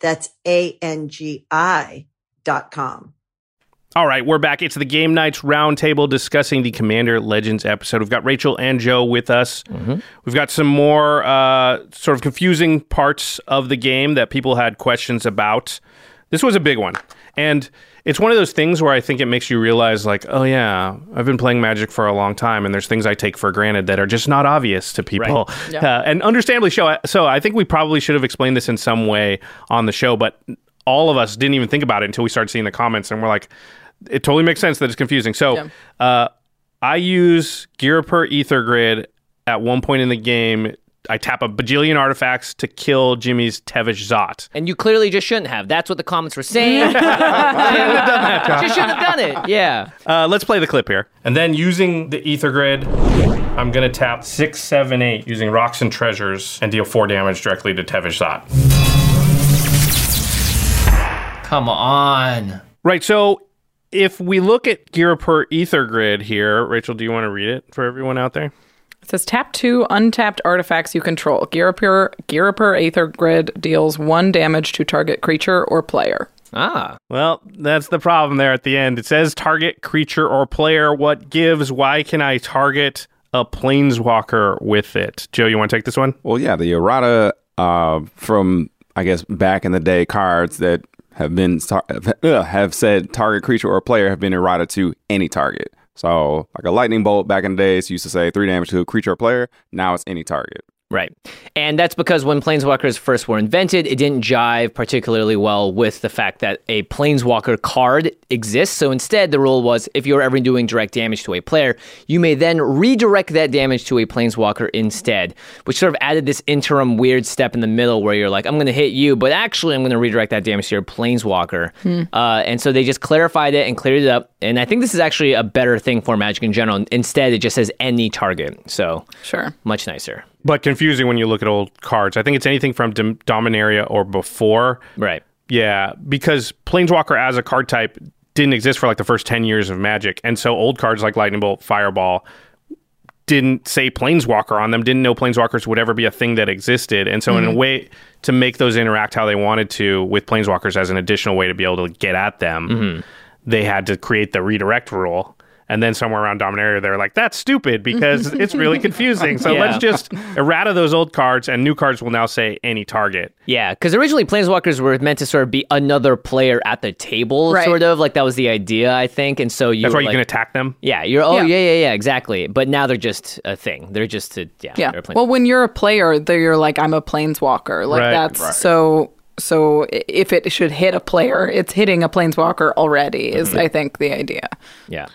That's A-N-G-I dot com. All right, we're back. It's the Game Knights Roundtable discussing the Commander Legends episode. We've got Rachel and Joe with us. We've got some more uh, sort of confusing parts of the game that people had questions about. This was a big one. And it's one of those things where I think it makes you realize, like, oh, yeah, I've been playing Magic for a long time, and there's things I take for granted that are just not obvious to people. Uh, and understandably so. So I think we probably should have explained this in some way on the show, but all of us didn't even think about it until we started seeing the comments, and we're like, it totally makes sense that it's confusing. So uh, I use Ghirapur Aether Grid at one point in the game I tap a bajillion artifacts to kill Jimmy's Tevesh Szat. And you clearly just shouldn't have. That's what the comments were saying. Just shouldn't have done it. Yeah. Uh, let's play the clip here. And then using the Aether Grid, I'm going to tap six, seven, eight using Rocks and Treasures and deal four damage directly to Tevesh Szat. Come on. Right. So if we look at Ghirapur Aether Grid here, Rachel, do you want to read it for everyone out there? It says tap two untapped artifacts you control. Ghirapur, Ghirapur Aether Grid deals one damage to target creature or player. Ah. Well, that's the problem there at the end. It says target creature or player. What gives? Why can I target a planeswalker with it? Joe, you want to take this one? Well, yeah, the errata uh, from I guess back in the day cards that have been tar- uh, have said target creature or player have been errata to any target. So, like a lightning bolt back in the days used to say three damage to a creature or player. Now it's any target. Right. And that's because when planeswalkers first were invented, it didn't jive particularly well with the fact that a planeswalker card exists. So instead, the rule was if you're ever doing direct damage to a player, you may then redirect that damage to a planeswalker instead, which sort of added this interim weird step in the middle where you're like, I'm going to hit you, but actually, I'm going to redirect that damage to your planeswalker. Uh, and so they just clarified it and cleared it up. And I think this is actually a better thing for Magic in general. Instead, it just says any target. So Sure. much nicer. But confusing when you look at old cards. I think it's anything from Dom- Dominaria or before. Right. Yeah, because Planeswalker as a card type didn't exist for like the first 10 years of Magic. And so old cards like Lightning Bolt, Fireball didn't say Planeswalker on them, didn't know Planeswalkers would ever be a thing that existed. And so, in a mm-hmm. way, to make those interact how they wanted to with Planeswalkers as an additional way to be able to get at them, mm-hmm. they had to create the redirect rule. And then somewhere around Dominaria, they're like, that's stupid because it's really confusing. So Yeah. let's just errata those old cards, and new cards will now say any target. Yeah, because originally Planeswalkers were meant to sort of be another player at the table, Right. sort of like that was the idea, I think. And so you That's why you like, can attack them. Yeah, you're. Oh, Yeah. yeah. yeah, yeah, exactly. But now they're just a thing. They're just a yeah. Yeah. a Well, when you're a player, there you're like, I'm a planeswalker. Like Right, that's right. so. So if it should hit a player, it's hitting a planeswalker already. Is mm-hmm. I think the idea. yeah.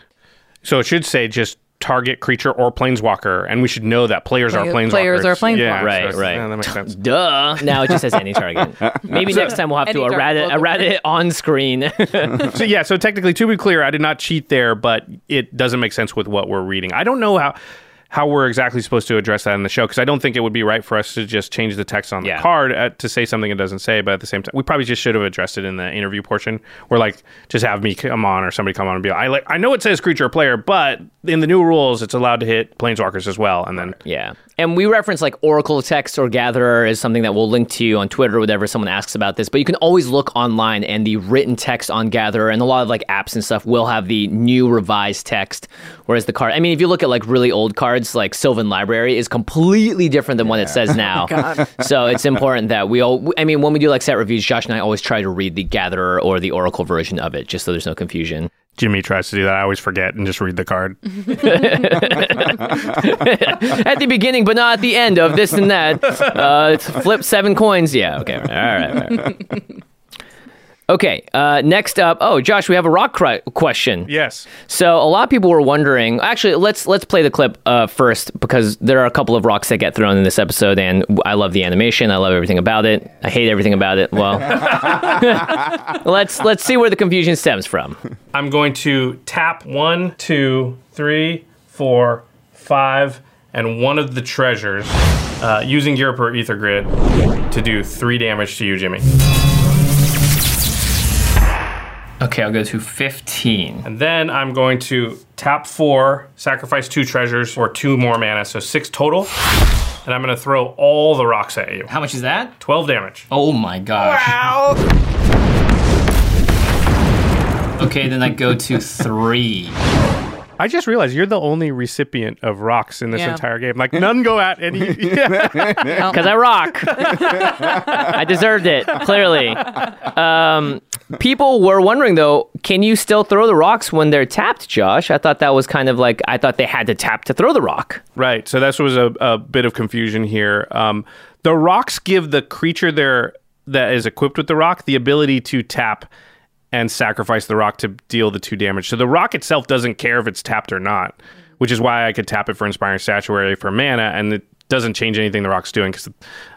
So it should say just target creature or planeswalker, and we should know that players are Play- planeswalkers. players are planeswalkers. Yeah, Right, it's- right. yeah, that makes sense. Duh. Now it just says any target. Maybe next time we'll have to Any target errata, errata it on screen. so yeah, so technically, to be clear, I did not cheat there, but it doesn't make sense with what we're reading. I don't know how how we're exactly supposed to address that in the show because I don't think it would be right for us to just change the text on the Yeah. card uh, to say something it doesn't say. But at the same time, we probably just should have addressed it in the interview portion, or like just have me come on or somebody come on and be like, I like I know it says creature or player, but in the new rules, it's allowed to hit planeswalkers as well, and then. Yeah. And we reference like Oracle text or Gatherer is something that we'll link to you on Twitter or whatever someone asks about this. But you can always look online and the written text on Gatherer and a lot of like apps and stuff will have the new revised text. Whereas the card, I mean, if you look at like really old cards, like Sylvan Library is completely different than what it says oh now. so it's important that we all, I mean, when we do like set reviews, Josh and I always try to read the Gatherer or the Oracle version of it just so there's no confusion. Jimmy tries to do that. I always forget and just read the card. at the beginning, but not at the end of this and that. Uh, flip seven coins. Yeah. Okay. All right. All right. Okay. Uh, next up. Oh, Josh, we have a rock cri- question. Yes. So a lot of people were wondering. Actually, let's let's play the clip uh, first because there are a couple of rocks that get thrown in this episode, and I love the animation. I love everything about it. I hate everything about it. Well, let's let's see where the confusion stems from. I'm going to tap one, two, three, four, five, and one of the treasures uh, using Ghirapur Aether Grid to do three damage to you, Jimmy. Okay, I'll go to fifteen. And then I'm going to tap four, sacrifice two treasures or two more mana, so six total. And I'm going to throw all the rocks at you. How much is that? 12 damage. Oh my gosh. Wow. okay, then I go to three. I just realized you're the only recipient of rocks in this Yeah. entire game. Like, none go at any. Because I rock. I deserved it, clearly. Um, people were wondering, though, can you still throw the rocks when they're tapped, Josh? I thought that was kind of like, I thought they had to tap to throw the rock. Right. So this was a, a bit of confusion here. Um, the rocks give the creature there that is equipped with the rock the ability to tap and sacrifice the rock to deal the two damage. So the rock itself doesn't care if it's tapped or not, which is why I could tap it for Inspiring Statuary for mana, and it doesn't change anything the rock's doing because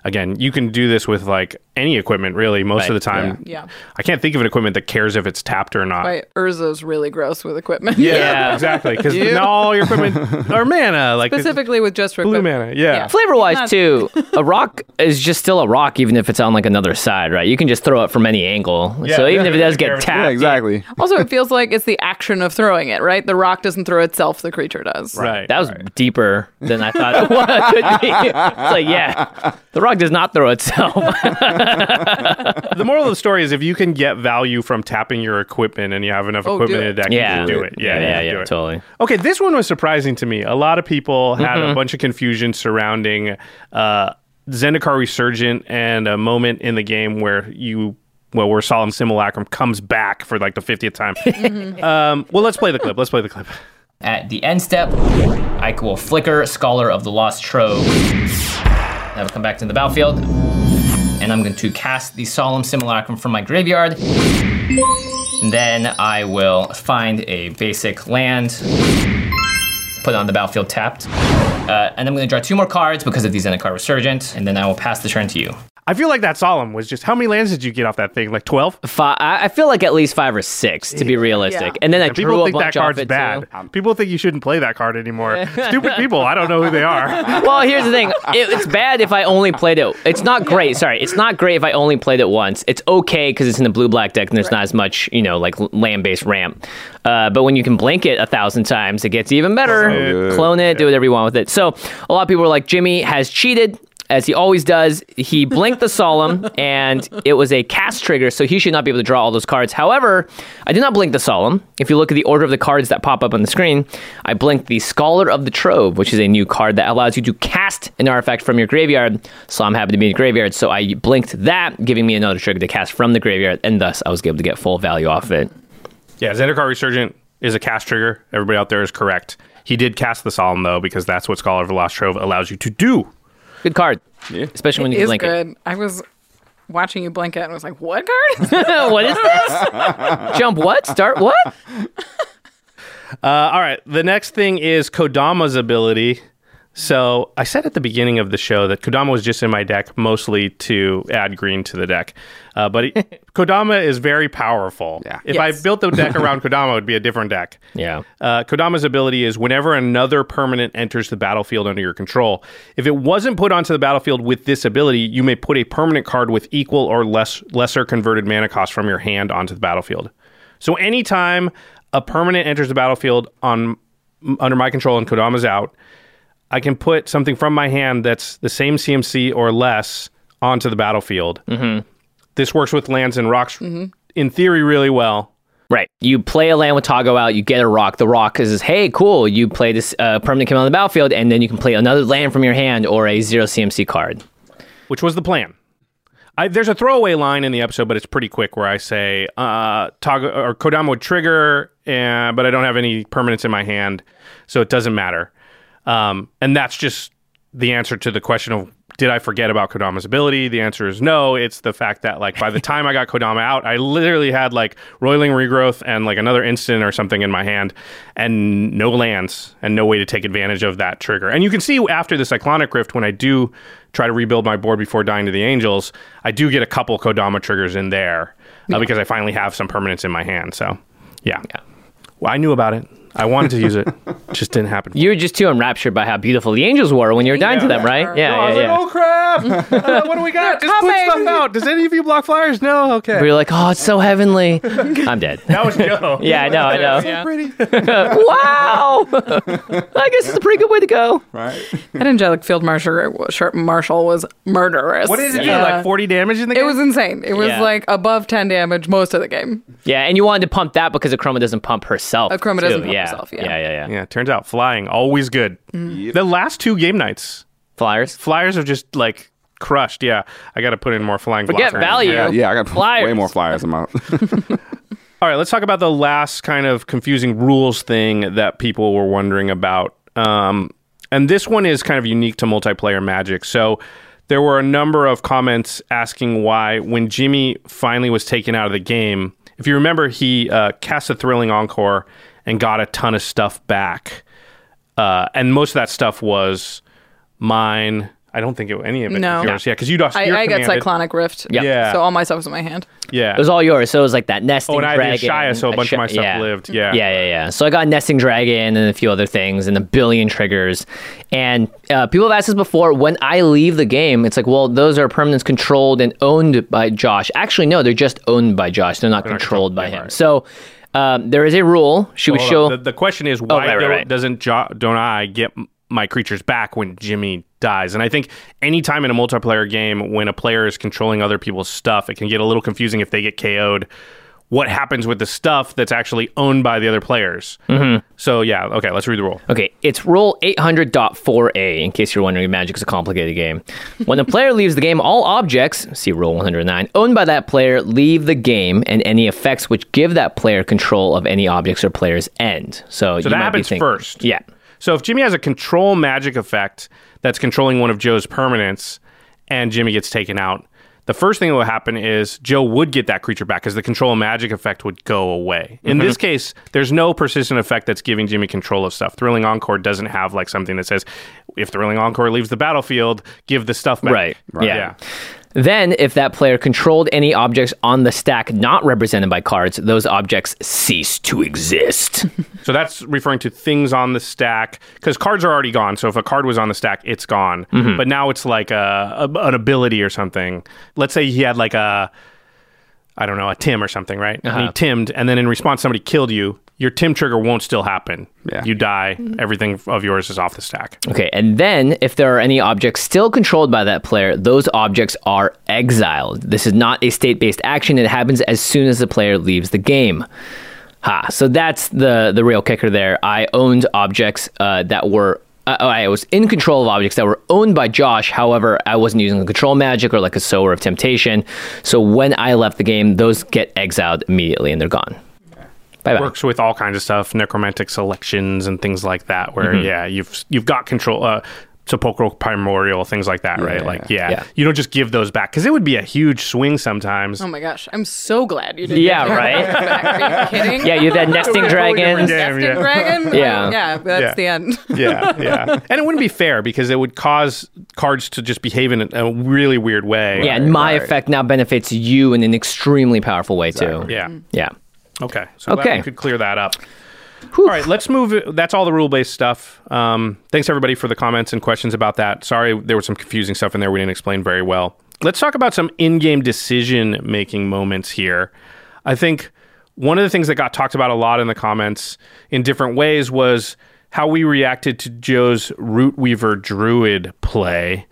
again you can do this with like any equipment really most of the time Yeah. i can't think of an equipment that cares if it's tapped or not Right. Urza's really gross with equipment. Yeah. exactly because not all your equipment are mana like Specifically with just for blue equipment. mana yeah, Flavor wise, Not- too, a rock is just still a rock, even if it's on like another side, right? You can just throw it from any angle. so even yeah. if it does get tapped, Yeah, exactly. Also, it feels like it's the action of throwing it, right? The rock doesn't throw itself, the creature does. right That was deeper than I thought it was- It's like, yeah, the rock does not throw itself. the moral of the story is if you can get value from tapping your equipment and you have enough Oh, equipment in a deck yeah, you can do it yeah yeah, yeah, yeah, do it. totally. Okay, this one was surprising to me. A lot of people had Mm-hmm. a bunch of confusion surrounding uh, Zendikar Resurgent and a moment in the game where you, well, where Solemn Simulacrum comes back for like the 50th time. um, well, let's play the clip. Let's play the clip. At the end step, I will flicker Scholar of the Lost Trove. I will come back to the battlefield, and I'm going to cast the Solemn Simulacrum from my graveyard. And then I will find a basic land, put it on the battlefield tapped. Uh, and I'm going to draw two more cards because of the Zendikar Resurgent, and then I will pass the turn to you. I feel like that Solemn was just how many lands did you get off that thing? Like 12? Five, I I feel like at least five or six to be realistic. Yeah. And then I And drew people a think that bunch off card's bad. too. People think you shouldn't play that card anymore. Stupid people. I don't know who they are. well, here's the thing. It, it's bad if I only played it. It's not great. Sorry, it's not great if I only played it once. It's okay because it's in the blue black deck and there's not as much, you know, like land based ramp. Uh, but when you can blink it a thousand times, it gets even better. Good. Clone it, do whatever you want with it. So a lot of people were like, Jimmy has cheated. As he always does, he blinked the Solemn, and it was a cast trigger, so he should not be able to draw all those cards. However, I did not blink the Solemn. If you look at the order of the cards that pop up on the screen, I blinked the Scholar of the Trove, which is a new card that allows you to cast an artifact from your graveyard. So I'm happy to be in the graveyard, so I blinked that, giving me another trigger to cast from the graveyard, and thus I was able to get full value off of it. Yeah, Zendikar Resurgent is a cast trigger. Everybody out there is correct. He did cast the Solemn, though, because that's what Scholar of the Lost Trove allows you to do. Good card, Yeah. especially when you can Is blink good. I was watching you blink it and was like, what card? what is this? Jump what? Start what? Uh, all right. The next thing is Kodama's ability. So I said at the beginning of the show that Kodama was just in my deck mostly to add green to the deck. Uh, but he, Kodama is very powerful. Yeah. If Yes. I built the deck around Kodama, it would be a different deck. Yeah. Uh, Kodama's ability is whenever another permanent enters the battlefield under your control. If it wasn't put onto the battlefield with this ability, you may put a permanent card with equal or less lesser converted mana cost from your hand onto the battlefield. So anytime a permanent enters the battlefield on under my control and Kodama's out, I can put something from my hand that's the same CMC or less onto the battlefield. Mm-hmm. This works with lands and rocks in theory really well. Right. You play a land with Toggo out, you get a rock. The rock is, hey, cool, you play this uh, permanent command on the battlefield, and then you can play another land from your hand or a zero CMC card. which was the plan. I, there's a throwaway line in the episode, but it's pretty quick where I say uh, Toggo, or Kodama would trigger, and, but I don't have any permanents in my hand, so it doesn't matter. Um, and that's just the answer to the question of did I forget about Kodama's ability? The answer is no. It's the fact that like by the time I got Kodama out, I literally had like Roiling Regrowth and like another instant or something in my hand, and no lands and no way to take advantage of that trigger. And you can see after the Cyclonic Rift when I do try to rebuild my board before dying to the Angels, I do get a couple Kodama triggers in there uh, because I finally have some permanents in my hand. So yeah, well, I knew about it. I wanted to use it, just didn't happen. You were just too enraptured by how beautiful the angels were when you were dying to them, right? Yeah, I was yeah, yeah. like, oh crap! Uh, what do we got? Just put stuff out. Does any of you block flyers? No. Okay. We were like, oh, it's so heavenly. I'm dead. That was Joe. Yeah, I know, I know. Yeah. Pretty. wow. I guess it's a pretty good way to go. Right. That angelic field marshal, marshal was murderous. What did it do? Yeah. Like 40 damage in the game? It was insane. It was Yeah. like above 10 damage most of the game. Yeah, and you wanted to pump that because Akroma doesn't pump herself. Akroma doesn't pump yeah. Herself, yeah. yeah, yeah, yeah. Yeah, turns out flying always good. The last two game nights, Flyers. flyers are just like crushed. Yeah, I got to put in more flying. Forget blocks. value. Yeah, yeah, I got Flyers. way more flyers than my. All right, let's talk about the last kind of confusing rules thing that people were wondering about. Um, and this one is kind of unique to multiplayer Magic. So there were a number of comments asking why, when Jimmy finally was taken out of the game, if you remember, he uh, cast a thrilling encore and got a ton of stuff back. Uh, and most of that stuff was mine. I don't think it, any of it No. is yours. Yeah, because you lost. I, your I got. Cyclonic Rift. Yeah. Yeah. So all my stuff was in my hand. Yeah. It was all yours. So it was like that nesting Oh, and I had the dragon. Shia, so a bunch of my stuff yeah. lived. Yeah. Yeah, yeah, yeah. So I got nesting dragon and a few other things and a billion triggers. And uh, people have asked this before when I leave the game, it's like, well, those are permanents controlled and owned by Josh. Actually, no, they're just owned by Josh. They're not not controlled controlled, by him. right. So um, there is a rule. Should we Hold show? The, the question is why right, right, don't, right. doesn't jo- don't I get my creatures back when Jimmy dies? And I think anytime in a multiplayer game when a player is controlling other people's stuff, it can get a little confusing if they get KO'd. What happens with the stuff that's actually owned by the other players? Mm-hmm. So yeah, okay, let's read the rule. Okay, it's rule 800.4a, in case you're wondering, Magic's a complicated game. When a player leaves the game, all objects, see rule 109, owned by that player leave the game, and any effects which give that player control of any objects or players end. So, So you that might be happens thinking- first. Yeah. So if Jimmy has a control magic effect that's controlling one of Joe's permanents and Jimmy gets taken out, the first thing that would happen is Joe would get that creature back because the control magic effect would go away. In Mm-hmm. this case, there's no persistent effect that's giving Jimmy control of stuff. Thrilling Encore doesn't have like something that says if Thrilling Encore leaves the battlefield, give the stuff back. Right. Yeah. Then, if that player controlled any objects on the stack not represented by cards, those objects cease to exist. So that's referring to things on the stack because cards are already gone. So if a card was on the stack, it's gone. Mm-hmm. But now it's like a, a an ability or something. Let's say he had like a I don't know a Tim or something, right? And he Uh-huh. timmed, and then in response, somebody killed you. Your Tim trigger won't still happen. Yeah. You die. Everything of yours is off the stack. Okay, and then if there are any objects still controlled by that player, those objects are exiled. This is not a state based action, it happens as soon as the player leaves the game. Ha, so that's the, the real kicker there. I owned objects uh, that were. Uh, I was in control of objects that were owned by Josh. However, I wasn't using a control magic or like a sower of temptation. So when I left the game, those get exiled immediately and they're gone. Bye bye. Works with all kinds of stuff, necromantic selections and things like that. Where Mm-hmm. yeah, you've you've got control. Uh, sepulchral primordial things like that, right? Like yeah, Yeah. you don't just give those back because it would be a huge swing sometimes. Oh my gosh, I'm so glad you did. Yeah, right? Are you kidding? Yeah, you have that nesting dragon. Damn, Nesting yeah. dragon. Yeah. yeah, that's Yeah. the end. yeah, yeah. And it wouldn't be fair because it would cause cards to just behave in a, a really weird way. Yeah, and my effect now benefits you in an extremely powerful way too. Yeah. Yeah. Okay. So glad Okay. we could clear that up. All right, let's move. That's all the rule based stuff. Um, thanks everybody for the comments and questions about that. Sorry, there was some confusing stuff in there we didn't explain very well. Let's talk about some in game decision making moments here. I think one of the things that got talked about a lot in the comments in different ways was how we reacted to Joe's Root Weaver Druid play.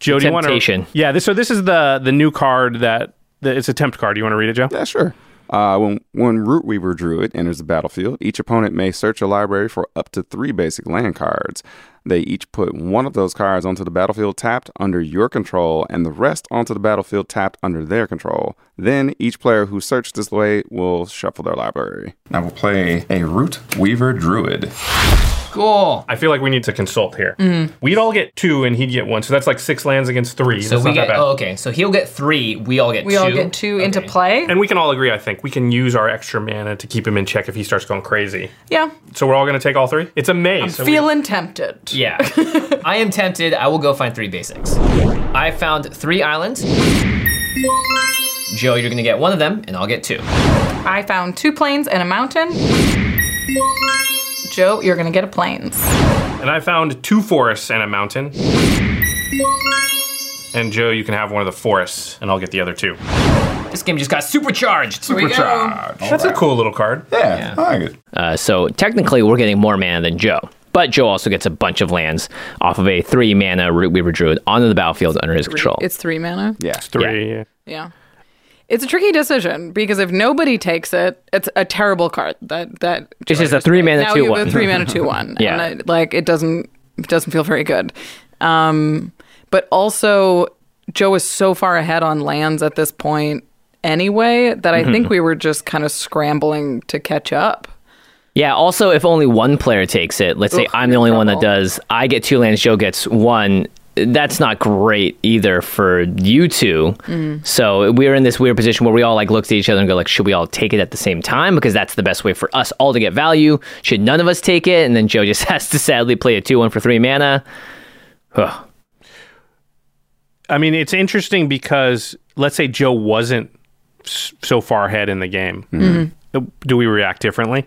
Joe, do you want to? Temptation. Yeah. This, so this is the the new card that the, it's a tempt card. Do you want to read it, Joe? Yeah, sure. Uh, when when Root Weaver Druid enters the battlefield, each opponent may search a library for up to three basic land cards. They each put one of those cards onto the battlefield tapped under your control, and the rest onto the battlefield tapped under their control. Then each player who searched this way will shuffle their library. Now we'll play a Root Weaver Druid. Cool. I feel like we need to consult here. We'd all get two, and he'd get one. So that's like six lands against three. So that's we not get that bad. oh, okay. So he'll get three. We all get We two. all get two into Okay. play. And we can all agree, I think, we can use our extra mana to keep him in check if he starts going crazy. Yeah, So we're all going to take all three? It's a maze. so we- feeling tempted. Yeah. I am tempted. I will go find three basics. I found three islands. Joe, you're gonna get one of them, and I'll get two. I found two plains and a mountain. Joe, you're gonna get a plains. and I found two forests and a mountain. And Joe, you can have one of the forests, and I'll get the other two. This game just got supercharged. Here we go. That's a cool little card. Yeah, I like it. Uh, so technically, we're getting more mana than Joe. But Joe also gets a bunch of lands off of a three mana Root Weaver Druid onto the battlefield under his control. It's three mana. Yeah. Three. yeah. Yeah. It's a tricky decision because if nobody takes it, it's a terrible card. That that It's just a three mana now two one. three mana two one. Yeah. and it, like it doesn't it doesn't feel very good. Um, but also Joe is so far ahead on lands at this point anyway that I Mm-hmm. think we were just kind of scrambling to catch up. Yeah, also, if only one player takes it, let's say I'm the only in one that does, I get two lands, Joe gets one. That's not great either for you two. Mm. So we're in this weird position where we all like look at each other and go like, should we all take it at the same time because that's the best way for us all to get value? Should none of us take it? And then Joe just has to sadly play a two one for three mana. Ugh. I mean, it's interesting because let's say Joe wasn't so far ahead in the game. Uh, Do we react differently?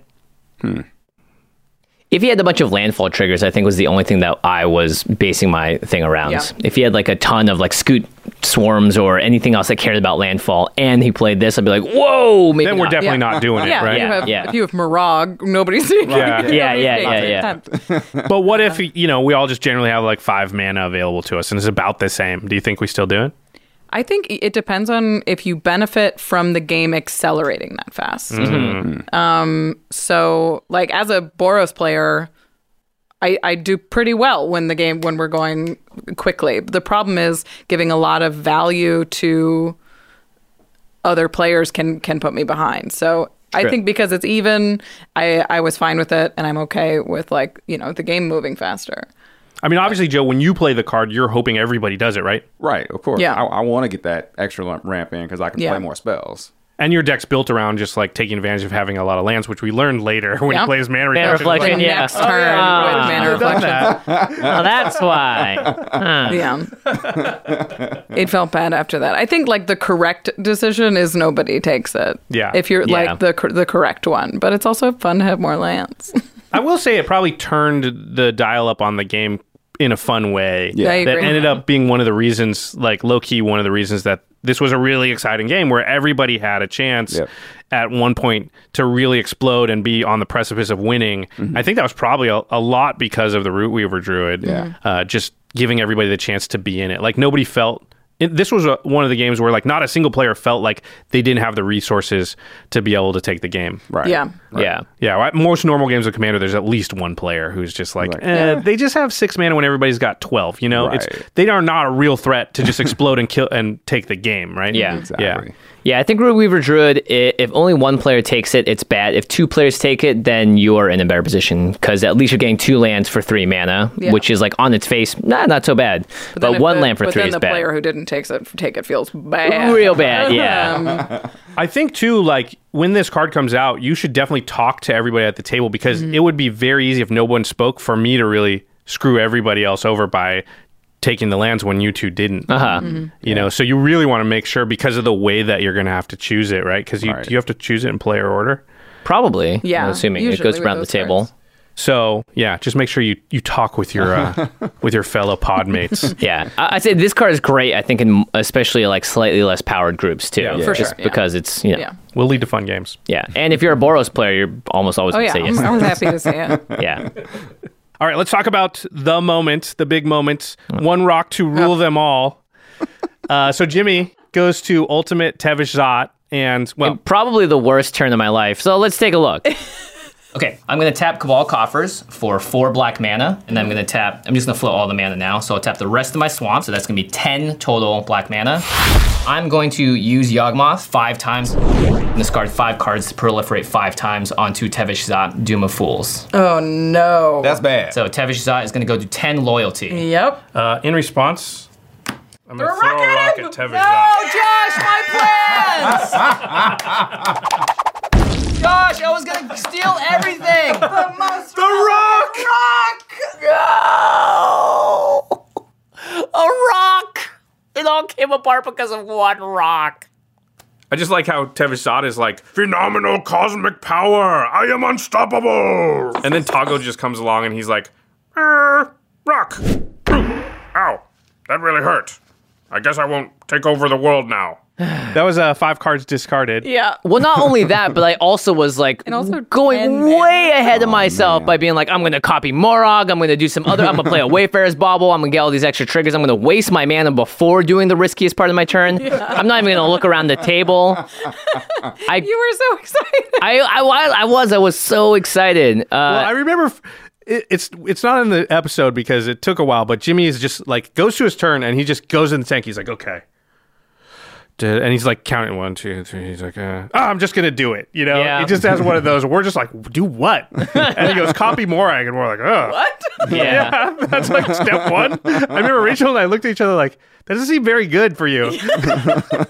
If he had a bunch of landfall triggers, I think was the only thing that I was basing my thing around. Yeah. If he had like a ton of like Scute Swarms or anything else that cared about landfall, and he played this, I'd be like, whoa, maybe Then we're not. definitely Yeah. not doing it, yeah, right? you have, Yeah. if you have Moraug, nobody's yeah. Yeah. Yeah, yeah, yeah, yeah. But what if you know we all just generally have like five mana available to us and it's about the same? Do you think we still do it? I think it depends on if you benefit from the game accelerating that fast. Um, so, like as a Boros player, I, I do pretty well when the game when we're going quickly. The problem is giving a lot of value to other players can can put me behind. So I think because it's even, I I was fine with it, and I'm okay with like you know the game moving faster. I mean, obviously, Joe, when you play the card, you're hoping everybody does it, right? Right, of course. Yeah. I, I want to get that extra ramp in because I can Yeah. play more spells. And your deck's built around just like taking advantage of having a lot of lands, which we learned later when Yeah. he plays mana Mana reflection. reflection, Like yeah. Oh, next Oh, turn yeah. with mana We've reflection. that. Oh, that's why. Huh. Yeah. it felt bad after that. I think like the correct decision is nobody takes it. Yeah. If you're Yeah. like the cor- the correct one, but it's also fun to have more lands. I will say it probably turned the dial up on the game in a fun way. Yeah, that ended up being one of the reasons, like low key, one of the reasons that this was a really exciting game where everybody had a chance at one point to really explode and be on the precipice of winning. I think that was probably a, a lot because of the Root Weaver Druid. Yeah. Uh, just giving everybody the chance to be in it. Like nobody felt. It, this was a, one of the games where like not a single player felt like they didn't have the resources to be able to take the game. Right. yeah. Yeah. Yeah, well, most normal games of Commander, there's at least one player who's just like, Right. eh, they just have six mana when everybody's got twelve. You know, it's they are not a real threat to just explode and kill and take the game, right? Yeah. Exactly. Yeah. Yeah, I think Root Weaver Druid, if only one player takes it, it's bad. If two players take it, then you are in a better position because at least you're getting two lands for three mana, Yeah. which is like on its face, nah, not so bad. But, then if one the- land for but three then is the bad. player who didn't take it take it feels bad. Real bad, yeah. Um, I think too, like when this card comes out, you should definitely talk to everybody at the table because Mm-hmm. it would be very easy if no one spoke for me to really screw everybody else over by taking the lands when you two didn't. Uh-huh. Mm-hmm. You know, so you really want to make sure because of the way that you're going to have to choose it, right? Because you Right. do you have to choose it in player order. Probably. Yeah, I'm assuming it goes around the table. cards. So yeah, just make sure you, you talk with your uh, with your fellow pod mates. Yeah, I- I'd say this card is great. I think in especially like slightly less powered groups too, Yeah, for just sure, yeah. because it's you know, yeah. Will lead to fun games. yeah. And if you're a Boros player, you're almost always Oh gonna yeah. say yes. I was happy to say it. yeah, All right, let's talk about the moment, the big moment. One rock to rule them all. Uh, so Jimmy goes to Ultimate Tevesh Szat, and well, And probably the worst turn of my life. So let's take a look. okay, I'm gonna tap Cabal Coffers for four black mana, and then I'm gonna tap. I'm just gonna float all the mana now. So I'll tap the rest of my swamp. So that's gonna be ten total black mana. I'm going to use Yawgmoth five times. And discard five cards to proliferate five times onto Tevesh Szat, Doom of Fools. Oh no. That's bad. So Tevesh Szat is gonna go to ten loyalty. Yep. uh, in response, I'm going to throw a rock at Tevesh No, Szat. Josh, my plans. Josh, I was gonna steal everything. The most The rock! Rock! No! A rock! It all came apart because of one rock. I just like how Tevesh is like phenomenal cosmic power. I am unstoppable. And then Toggo just comes along and he's like, er, rock. Ow, that really hurt. I guess I won't take over the world now. that was uh, five cards discarded. Yeah. Well, not only that, but I also was like And also going mana. way ahead of myself by being like, I'm going to copy Moraug. I'm going to do some other. I'm going to play a Wayfarer's Bauble. I'm going to get all these extra triggers. I'm going to waste my mana before doing the riskiest part of my turn. I'm not even going to look around the table. I, You were so excited. I, I, I was. I was so excited. Uh, Well, I remember f- it's it's not in the episode because it took a while, but Jimmy is just like goes to his turn and he just goes in the tank. He's like, okay, Did, and he's like counting one, two, three. He's like, uh, oh, I'm just gonna do it. You know, Yeah. he just has one of those. We're just like, do what? and he goes, copy Moraug, and we're like, oh, What? Yeah. that's like step one. I remember Rachel and I looked at each other like, that doesn't seem very good for you.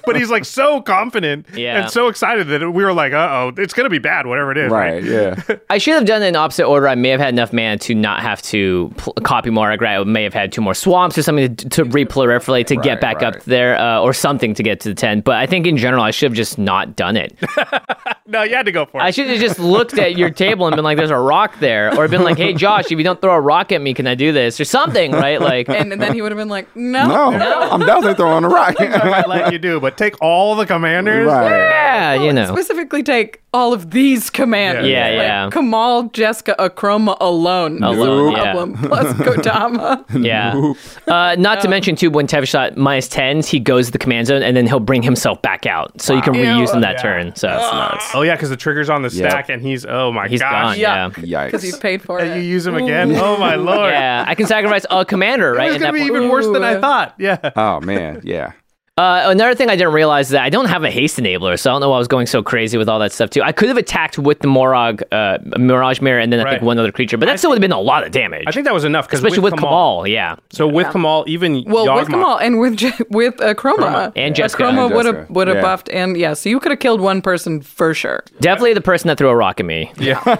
but he's like so confident Yeah. and so excited that we were like, uh oh, it's gonna be bad, whatever it is. Right. Yeah. I should have done it in opposite order. I may have had enough mana to not have to pl- copy more. I may have had two more swamps or something to, to reproliferate to get Right, back up there uh, or something to get to the 10. But I think in general, I should have just not done it. No, you had to go for it. I should have just looked at your table and been like, there's a rock there. Or been like, hey, Josh, if you don't throw a rock at me, can I do this? Or something, right? Like, And, and then he would have been like, no. No, I'm definitely throwing a rock. I might let you do, but take all the commanders. right. yeah, you know. Specifically, take all of these commanders. Yeah, Like yeah. Kamahl, Jeska, Akroma alone. Alone, is a yeah. problem. Plus Kodama. Yeah. Uh, not to mention, too, when Tevesh Szat minus 10s, he goes to the command zone and then he'll bring himself back out. So you can Ew. reuse him that Yeah. turn. So it's nuts. Oh yeah, because the trigger's on the Yep. stack, and he's oh my He's gosh. gone. Yeah. Yeah. Because Yikes. he's paid for And it. you use him again. Oh my lord. Yeah, I can sacrifice a commander, right? It's in gonna that be point. even worse than I thought. Yeah. Oh man. Yeah. Uh, another thing I didn't realize is that I don't have a haste enabler, so I don't know why I was going so crazy with all that stuff too. I could have attacked with the Moraug, uh, Mirage Mirror, and then I Right. think one other creature, but that still would have been a lot of damage. I think that was enough especially with, Kamahl. yeah. So with Kamahl, even Well, with Kamahl and with Je- with uh, Chroma. And Uh, Jeska. Chroma would have would have Yeah. buffed, and yeah, so you could have killed one person for sure. Definitely the person that threw a rock at me. Yeah. I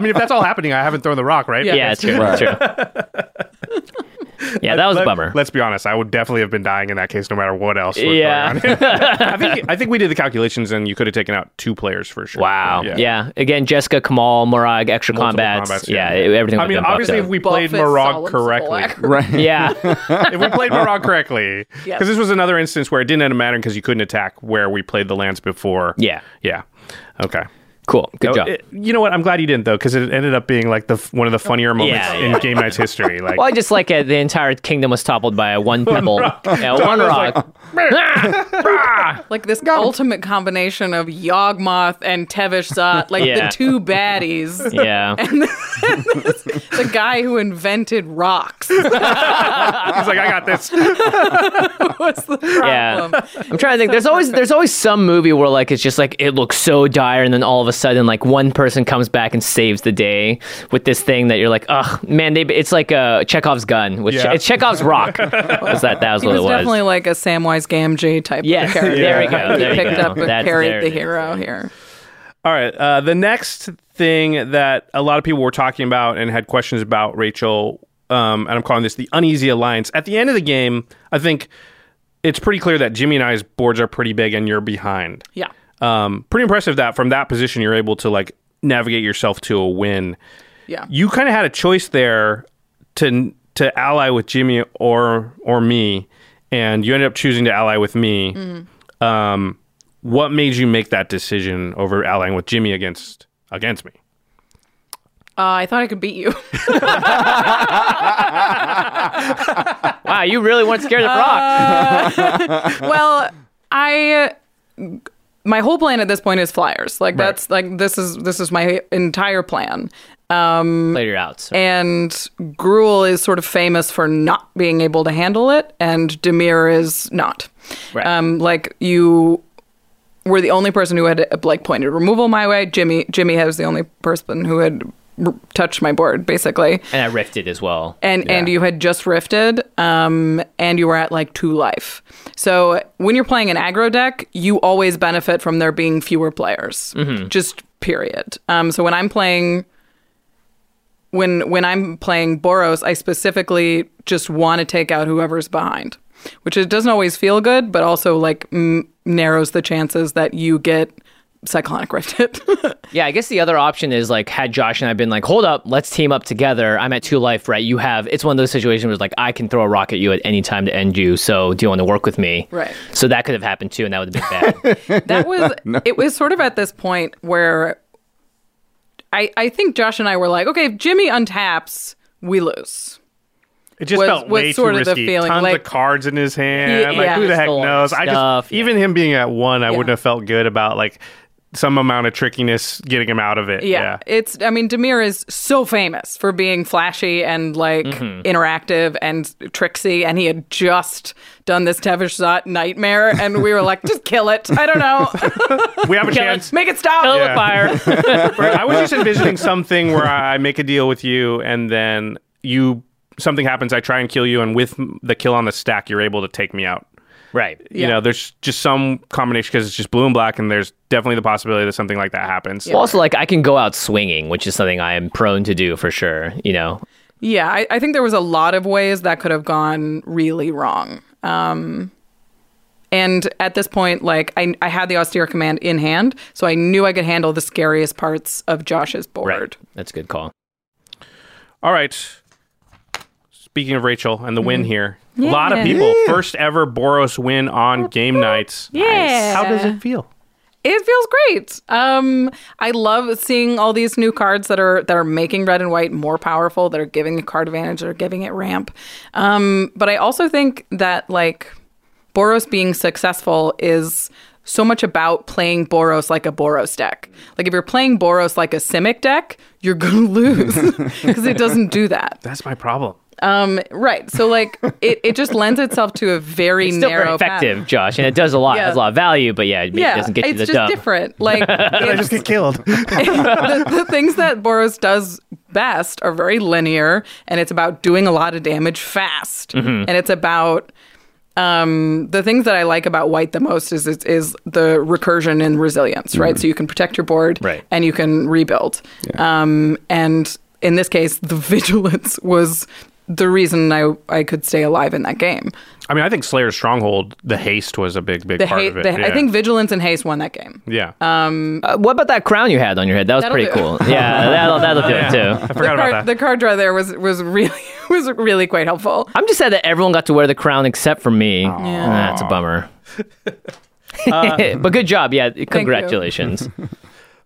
mean, if that's all happening, I haven't thrown the rock, right? Yeah. Yeah, it's true. It's true. yeah, that was a bummer. Let's be honest. I would definitely have been dying in that case, no matter what else. Was Yeah. Going on. I think I think we did the calculations, and you could have taken out two players for sure. Wow. Yeah. Again, Jeska, Kamahl, Moraug, extra Multiple combats. combats, yeah, yeah. everything. I mean, obviously, if we played Buff is Moraug solid correctly. Right. yeah. if we played Moraug correctly, because Yes. this was another instance where it didn't end up mattering because you couldn't attack where we played the lands before. Yeah. Yeah. Okay. Cool. Good No, job. it- you know what? I'm glad you didn't though, because it ended up being like the one of the oh, funnier moments Yeah, in game night's history. Like, well, I just like it. The entire kingdom was toppled by uh, a one pebble. Yeah, one rock. Like this ultimate combination of Yawgmoth and Tevish Zot, like Yeah. the two baddies. yeah. And the guy who invented rocks he's like, I got this. was the Yeah. problem. I'm trying to think. There's always there's always some movie where like it's just like it looks so dire, and then all of a sudden like one person comes back and saves the day with this thing that you're like, ugh, man, they it's like uh, Chekhov's gun, which Yeah. it's Chekhov's rock. was that that was He what was it was? It's definitely like a Samwise Gamgee type Yes, of character. there we go, He there you picked go. up and That's- carried the it is. hero here. All right. Uh, the next thing that a lot of people were talking about and had questions about Rachel, um, and I'm calling this the uneasy alliance. At the end of the game, I think it's pretty clear that Jimmy and I's boards are pretty big, and you're behind. Yeah. Um, pretty impressive that from that position you're able to like navigate yourself to a win. Yeah. You kind of had a choice there to to ally with Jimmy or or me, and you ended up choosing to ally with me. Mm-hmm. Um, what made you make that decision over allying with Jimmy against against me? Uh, I thought I could beat you. wow, you really weren't scared of rock. well, I my whole plan at this point is flyers. Like that's like this is this is my entire plan. Um Played your outs. and Gruul is sort of famous for not being able to handle it, and Dimir is not. Right. Um, like you were the only person who had like pointed removal my way. Jimmy Jimmy was the only person who had r- touched my board, basically. and I rifted as well. And and you had just rifted, um, and you were at like two life. So when you're playing an aggro deck, you always benefit from there being fewer players. Just period. Um, so when I'm playing when when I'm playing Boros, I specifically just want to take out whoever's behind, which it doesn't always feel good, but also like m- narrows the chances that you get cyclonic rifted. Yeah, I guess the other option is like had Josh and I been like, hold up, let's team up together. I'm at two life, right? You have it's one of those situations where it's like I can throw a rock at you at any time to end you. So do you want to work with me? Right. So that could have happened too, and that would have been bad. that was it was sort of at this point where I I think Josh and I were like, okay, if Jimmy untaps, we lose. It just Was- felt was way sort too of the risky. feeling, Tons like- of cards in his hand. Yeah, like yeah. who the heck Stolen knows? I stuff, just even him being at one, I wouldn't have felt good about like some amount of trickiness getting him out of it. Yeah. Yeah. It's I mean Dimir is so famous for being flashy and like Mm-hmm. interactive and tricksy and he had just done this Tevesh Szat nightmare and we were like just kill it. I don't know. We have a Kill it. chance. Make it stop. Kill it with Yeah. fire. Right, I was just envisioning something where I make a deal with you, and then you something happens. I try and kill you, and with the kill on the stack, you're able to take me out. Right. You know, there's just some combination because it's just blue and black, and there's definitely the possibility that something like that happens. Well, also, like I can go out swinging, which is something I am prone to do for sure. You know, Yeah, I, I think there was a lot of ways that could have gone really wrong. Um, and at this point, like I, I had the austere command in hand, so I knew I could handle the scariest parts of Josh's board. right? That's a good call. All right. Speaking of Rachel and the win Mm-hmm. Here, a lot of people first ever Boros win on Game Knights. Yeah. How does it feel? It feels great. Um, I love seeing all these new cards that are that are making red and white more powerful, that are giving the card advantage, that are giving it ramp. Um, but I also think that like Boros being successful is so much about playing Boros like a Boros deck. Like if you're playing Boros like a Simic deck, you're gonna lose because it doesn't do that. That's my problem. Um, right. So like it, it just lends itself to a very It's still narrow very path. effective, Josh, and it does a lot. Yeah. Has a lot of value, but yeah, it Yeah, doesn't get you the job. It's just dub. different. Like I just get killed. the, the things that Boros does best are very linear and it's about doing a lot of damage fast. Mm-hmm. And it's about um, the things that I like about white the most is is, is the recursion and resilience, right? So you can protect your board Mm-hmm. Right. and you can rebuild. Um, and in this case, the vigilance was the reason I I could stay alive in that game. I mean, I think Slayer's Stronghold, the haste was a big, big The part ha- of it. the- I think vigilance and haste won that game. Yeah. Uh, what about that crown you had on your head? That was pretty do. cool. Yeah, that'll, that'll do Yeah. it too. I The forgot about card, that. the card draw there was was really was really quite helpful. I'm just sad that everyone got to wear the crown except for me. Yeah. That's a bummer. but good job. Yeah, congratulations.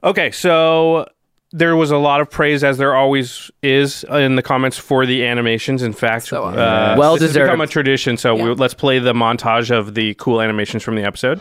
Okay, so there was a lot of praise, as there always is in the comments for the animations. In fact, So, uh, Well this has become a tradition. So we, let's play the montage of the cool animations from the episode.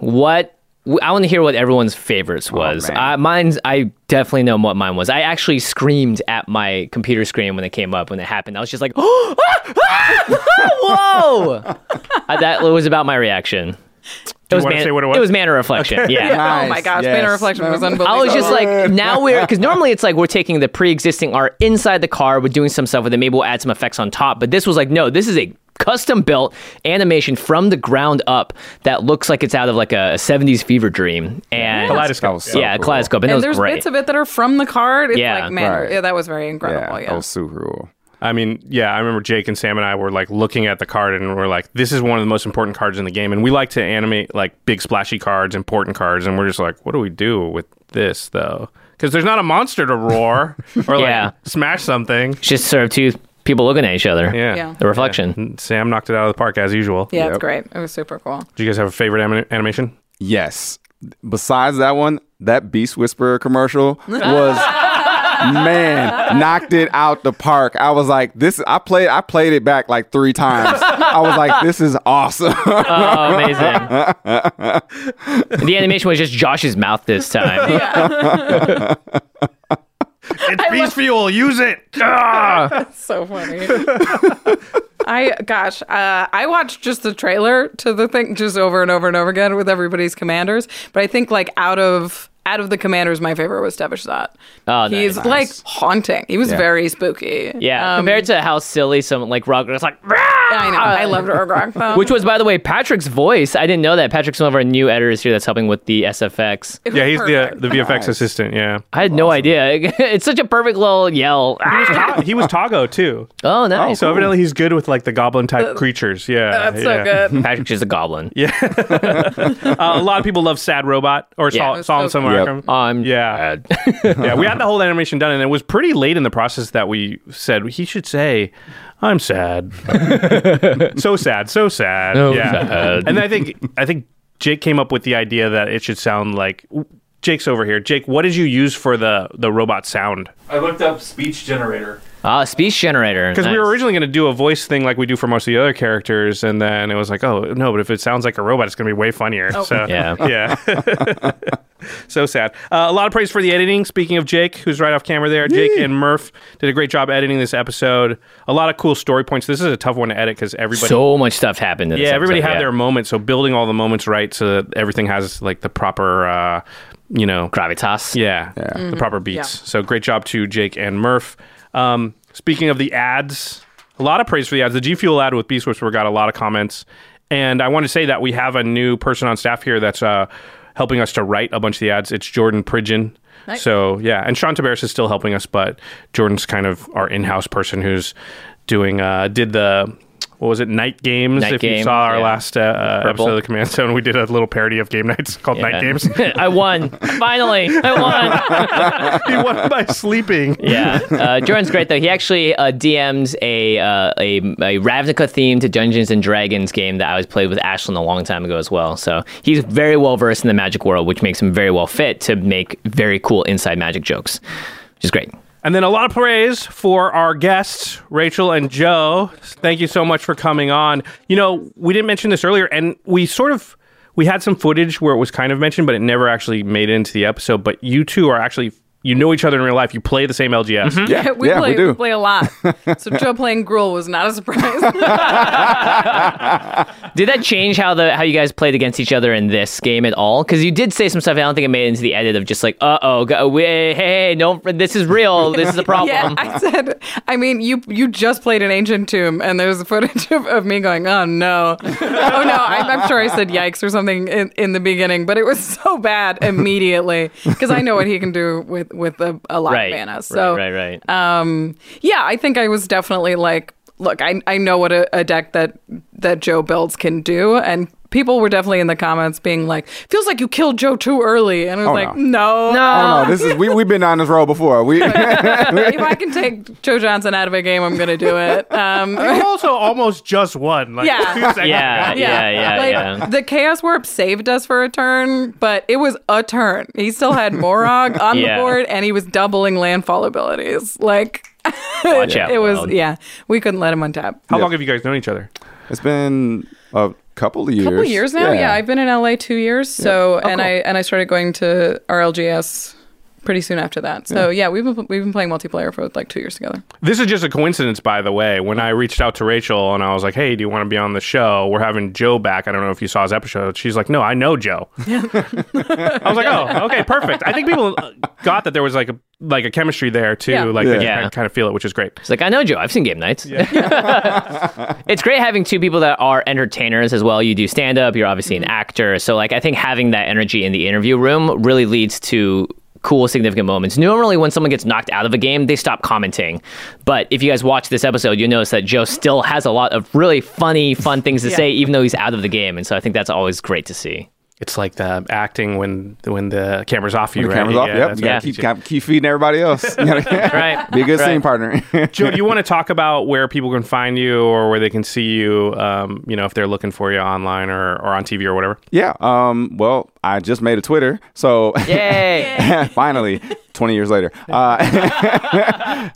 What? I want to hear what everyone's favorites was. man. uh, mine's. I definitely know what mine was. I actually screamed at my computer screen when it came up when it happened. I was just like, "Oh, ah, ah, whoa!" Uh, that was about my reaction. It was, wanna say what it was? mana reflection. Yeah. oh my gosh, yes. Mana Reflection was unbelievable. I was just like, now we're because normally it's like we're taking the pre-existing art inside the car, we're doing some stuff with it. Maybe we'll add some effects on top. But this was like, no, this is a custom-built animation from the ground up that looks like it's out of like a, 70s fever dream. And Kaleidoscope. Was so yeah, cool. kaleidoscope, and, and there's great. bits of it that are from the card. It's Yeah, like, man, right. yeah, that was very incredible. Yeah, that was super cool. I mean, yeah, I remember Jake and Sam and I were like looking at the card and we're like, this is one of the most important cards in the game. And we like to animate like big splashy cards, important cards. And we're just like, what do we do with this though? Because there's not a monster to roar or like Yeah. smash something. It's just sort of two people looking at each other. Yeah. Yeah. The reflection. And Sam knocked it out of the park as usual. yeah, it's Yep. great. It was super cool. Do you guys have a favorite anim- animation? Yes. Besides that one, that Beast Whisperer commercial was man knocked it out the park. I was like, this. I played. I played it back like three times. I was like, this is awesome. Oh, amazing. the animation was just Josh's mouth this time. It's beast fuel. Use it. Ah! so funny. I gosh, uh, I watched just the trailer to the thing just over and over and over again with everybody's commanders. But I think like out of out of the commanders, my favorite was Tevesh Szat. Oh, nice. He's like haunting. He was Yeah. very spooky. Yeah, Um, compared to how silly some like rock it's like I know. I loved Urgrok though. which was by the way Patrick's voice. I didn't know that Patrick's one of our new editors here that's helping with the SFX. Yeah, he's the perfect. the VFX Nice. assistant. Yeah. I had no idea. it's such a perfect little yell. Ta- he was Toggo too. Oh, nice. So evidently he's good with like the goblin type creatures. Yeah. That's yeah. so good. Patrick's just a goblin. Yeah. uh, a lot of people love Sad Robot or Yeah. Sol- It was Solemn so Somewhere. Yep. comes- I'm Yeah. bad. yeah, we had the whole animation done, and it was pretty late in the process that we said he should say, "I'm sad, so sad, so sad." So yeah, sad. and I think I think Jake came up with the idea that it should sound like Jake's over here. Jake, what did you use for the the robot sound? I looked up speech generator. Ah, speech generator. Because we were originally going to do a voice thing like we do for most of the other characters, and then it was like, oh no, but if it sounds like a robot, it's going to be way funnier. So Yeah. yeah. so sad. Uh, a lot of praise for the editing. Speaking of Jake, who's right off camera there, Jake and Murph did a great job editing this episode. A lot of cool story points. This is a tough one to edit because everybody. so much stuff happened. In this yeah, everybody episode, had yeah. their moments. So building all the moments right so that everything has like the proper, uh, you know, gravitas. yeah, Yeah. the proper beats. So great job to Jake and Murph. Um, speaking of the ads, a lot of praise for the ads. The G Fuel ad with Beast Whisperer got a lot of comments, and I want to say that we have a new person on staff here that's uh, helping us to write a bunch of the ads. It's Jordan Pridgeon. So yeah, and Sean Tabaris is still helping us, but Jordan's kind of our in-house person who's doing uh, did the. What was it? Night games. Night if you saw our yeah. last uh, uh, episode of the Command Zone, we did a little parody of game nights called Night Games. I won. Finally, I won. he won by sleeping. Yeah, uh, Jordan's great though. He actually uh, DMs a, uh, a a Ravnica themed Dungeons and Dragons game that I was played with Ashlyn a long time ago as well. So he's very well versed in the magic world, which makes him very well fit to make very cool inside magic jokes, which is great. And then a lot of praise for our guests, Rachel and Joe. Thank you so much for coming on. You know, we didn't mention this earlier, and we sort of we had some footage where it was kind of mentioned, but it never actually made it into the episode. But you two are actually you know each other in real life. You play the same LGS. Yeah, we yeah, play we do. play a lot. So Joe playing Gruul was not a surprise. Did that change how the how you guys played against each other in this game at all? Because you did say some stuff. I don't think it made it into the edit of just like, uh oh, hey, hey, no, this is real. This is a problem. Yeah, I said. I mean, you you just played an ancient tomb, and there's a footage of, of me going, "Oh no, oh no!" I'm, I'm sure I said "yikes" or something in, in the beginning, but it was so bad immediately because I know what he can do with with a, a lot right, of mana. So right, right, right. um, yeah, I think I was definitely like, look, I I know what a, a deck that that Joe builds can do, and people were definitely in the comments being like, feels like you killed Joe too early, and I was Oh, like, no. no, Oh no, this is we we've been on this road before. We if I can take Joe Johnson out of a game, I'm gonna do it. Um, You also almost just won. Like, Yeah. two seconds Yeah, ago. yeah, yeah, like, yeah. The Chaos Warp saved us for a turn, but it was a turn. He still had Moraug on Yeah. the board, and he was doubling landfall abilities. Like, Watch out, it was, yeah, we couldn't let him untap. How Yeah. long have you guys known each other? it's been a couple of years. couple years now. Yeah. I've been in LA two years. So Oh, and I and I started going to RLGS pretty soon after that. So yeah, we've been we've been playing multiplayer for like two years together. This is just a coincidence, by the way. When I reached out to Rachel and I was like, "Hey, do you want to be on the show? We're having Joe back. I don't know if you saw his episode." She's like, "No, I know Joe." I was like, "Oh, okay, perfect." I think people uh, got that there was like a like a chemistry there too. Yeah. Like they Yeah. can kind of feel it, which is great. It's like I know Joe. I've seen game nights. it's great having two people that are entertainers as well. You do stand up. You're obviously an actor. So like I think having that energy in the interview room really leads to cool significant moments. Normally when someone gets knocked out of a game, they stop commenting. But if you guys watch this episode, you'll notice that Joe still has a lot of really funny, fun things to Yeah. say even though he's out of the game. And so I think that's always great to see. It's like the acting when when the camera's off you. the right? camera's off. Yeah, yep. You gotta what keep, you. keep keep feeding everybody else. Right. Be a good Right. scene partner. Joe, do you want to talk about where people can find you or where they can see you? Um, you know, if they're looking for you online or, or on TV or whatever. yeah. Um. Well, I just made a Twitter, so Yay! finally, twenty years later. Uh,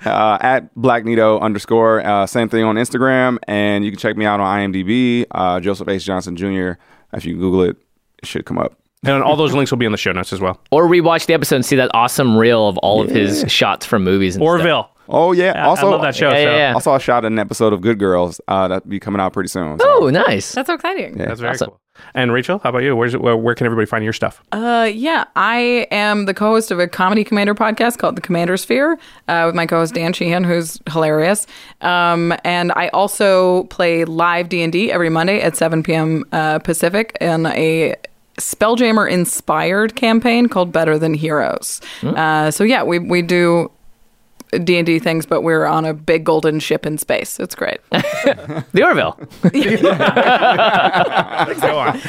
uh, at Black Nito underscore. Uh, same thing on Instagram, and you can check me out on IMDb. Uh, Joseph H Johnson Jr. If you Google it, it should come up. And all those links will be in the show notes as well. or rewatch the episode and see that awesome reel of all of his shots from movies and stuff. Orville. Oh yeah. Yeah, also, I love that show. Yeah, so yeah, yeah. Also, I shot an episode of Good Girls uh, that'll be coming out pretty soon. so- Oh, nice. That's so exciting. That's very Awesome. cool. And Rachel, how about you? Where's where, where can everybody find your stuff? Uh, yeah, I am the co-host of a comedy commander podcast called The Commander Sphere uh, with my co-host Dan Sheehan, who's hilarious. Um, and I also play live D and D every Monday at 7 p.m. Uh, Pacific in a Spelljammer inspired campaign called Better Than Heroes. Uh, so yeah, we we do D and D things, but we're on a big golden ship in space. It's great. the Orville. Go on.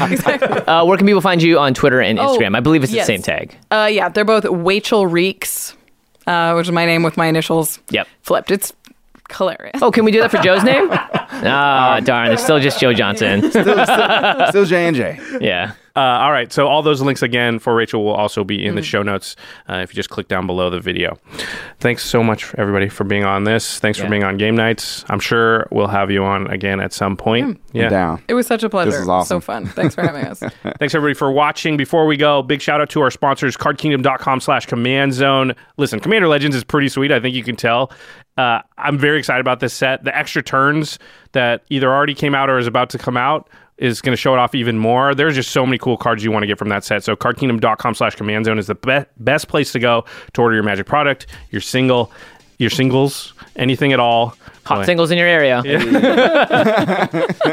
Uh, where can people find you on Twitter and Oh, Instagram? I believe it's yes. the same tag. Uh, yeah, they're both Rachel Reeks, uh, which is my name with my initials Yep. flipped. It's hilarious. Oh, can we do that for Joe's name? Ah, darn. It's still just Joe Johnson. Still J and J. yeah. Uh, all right. So all those links again for Rachel will also be Mm-hmm. in the show notes uh, if you just click down below the video. Thanks so much, everybody, for being on this. Thanks Yeah. for being on game nights. I'm sure we'll have you on again at some point. Yeah. Down. It was such a pleasure. This is awesome. So fun. Thanks for having us. Thanks everybody for watching. Before we go, big shout out to our sponsors, cardkingdom.com slash command zone. Listen, Commander Legends is pretty sweet. I think you can tell. Uh, I'm very excited about this set. The extra turns that either already came out or is about to come out is going to show it off even more. There's just so many cool cards you want to get from that set. So cardkingdom.com slash command zone is the be- best place to go to order your magic product, your single, your singles, anything at all. Hot Anyway, singles in your area.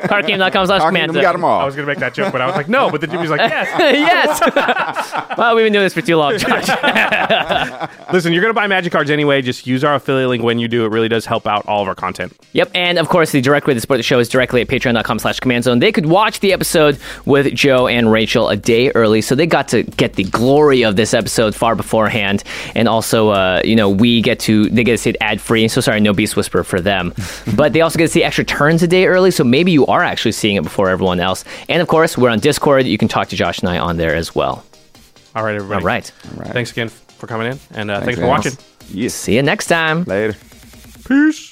Cardgame.com slash command. we got them all. I was going to make that joke, but I was like, no. But then Jimmy's like, yes. yes. well, we've been doing this for too long, Josh. Listen, you're going to buy magic cards anyway. Just use our affiliate link when you do. It really does help out all of our content. Yep, and of course, the direct way to support the show is directly at patreon.com slash command zone. They could watch the episode with Joe and Rachel a day early, so they got to get the glory of this episode far beforehand. And also, uh, you know, we get to, they get to see it ad free. So sorry, no Beast Whisper for them. but they also get to see extra turns a day early, so maybe you are actually seeing it before everyone else. And of course, we're on Discord. You can talk to Josh and I on there as well. All right, everybody. All right. Thanks again for coming in, and uh, thanks, Thanks, for watching. Amos. Yes. See you next time. Later. Peace.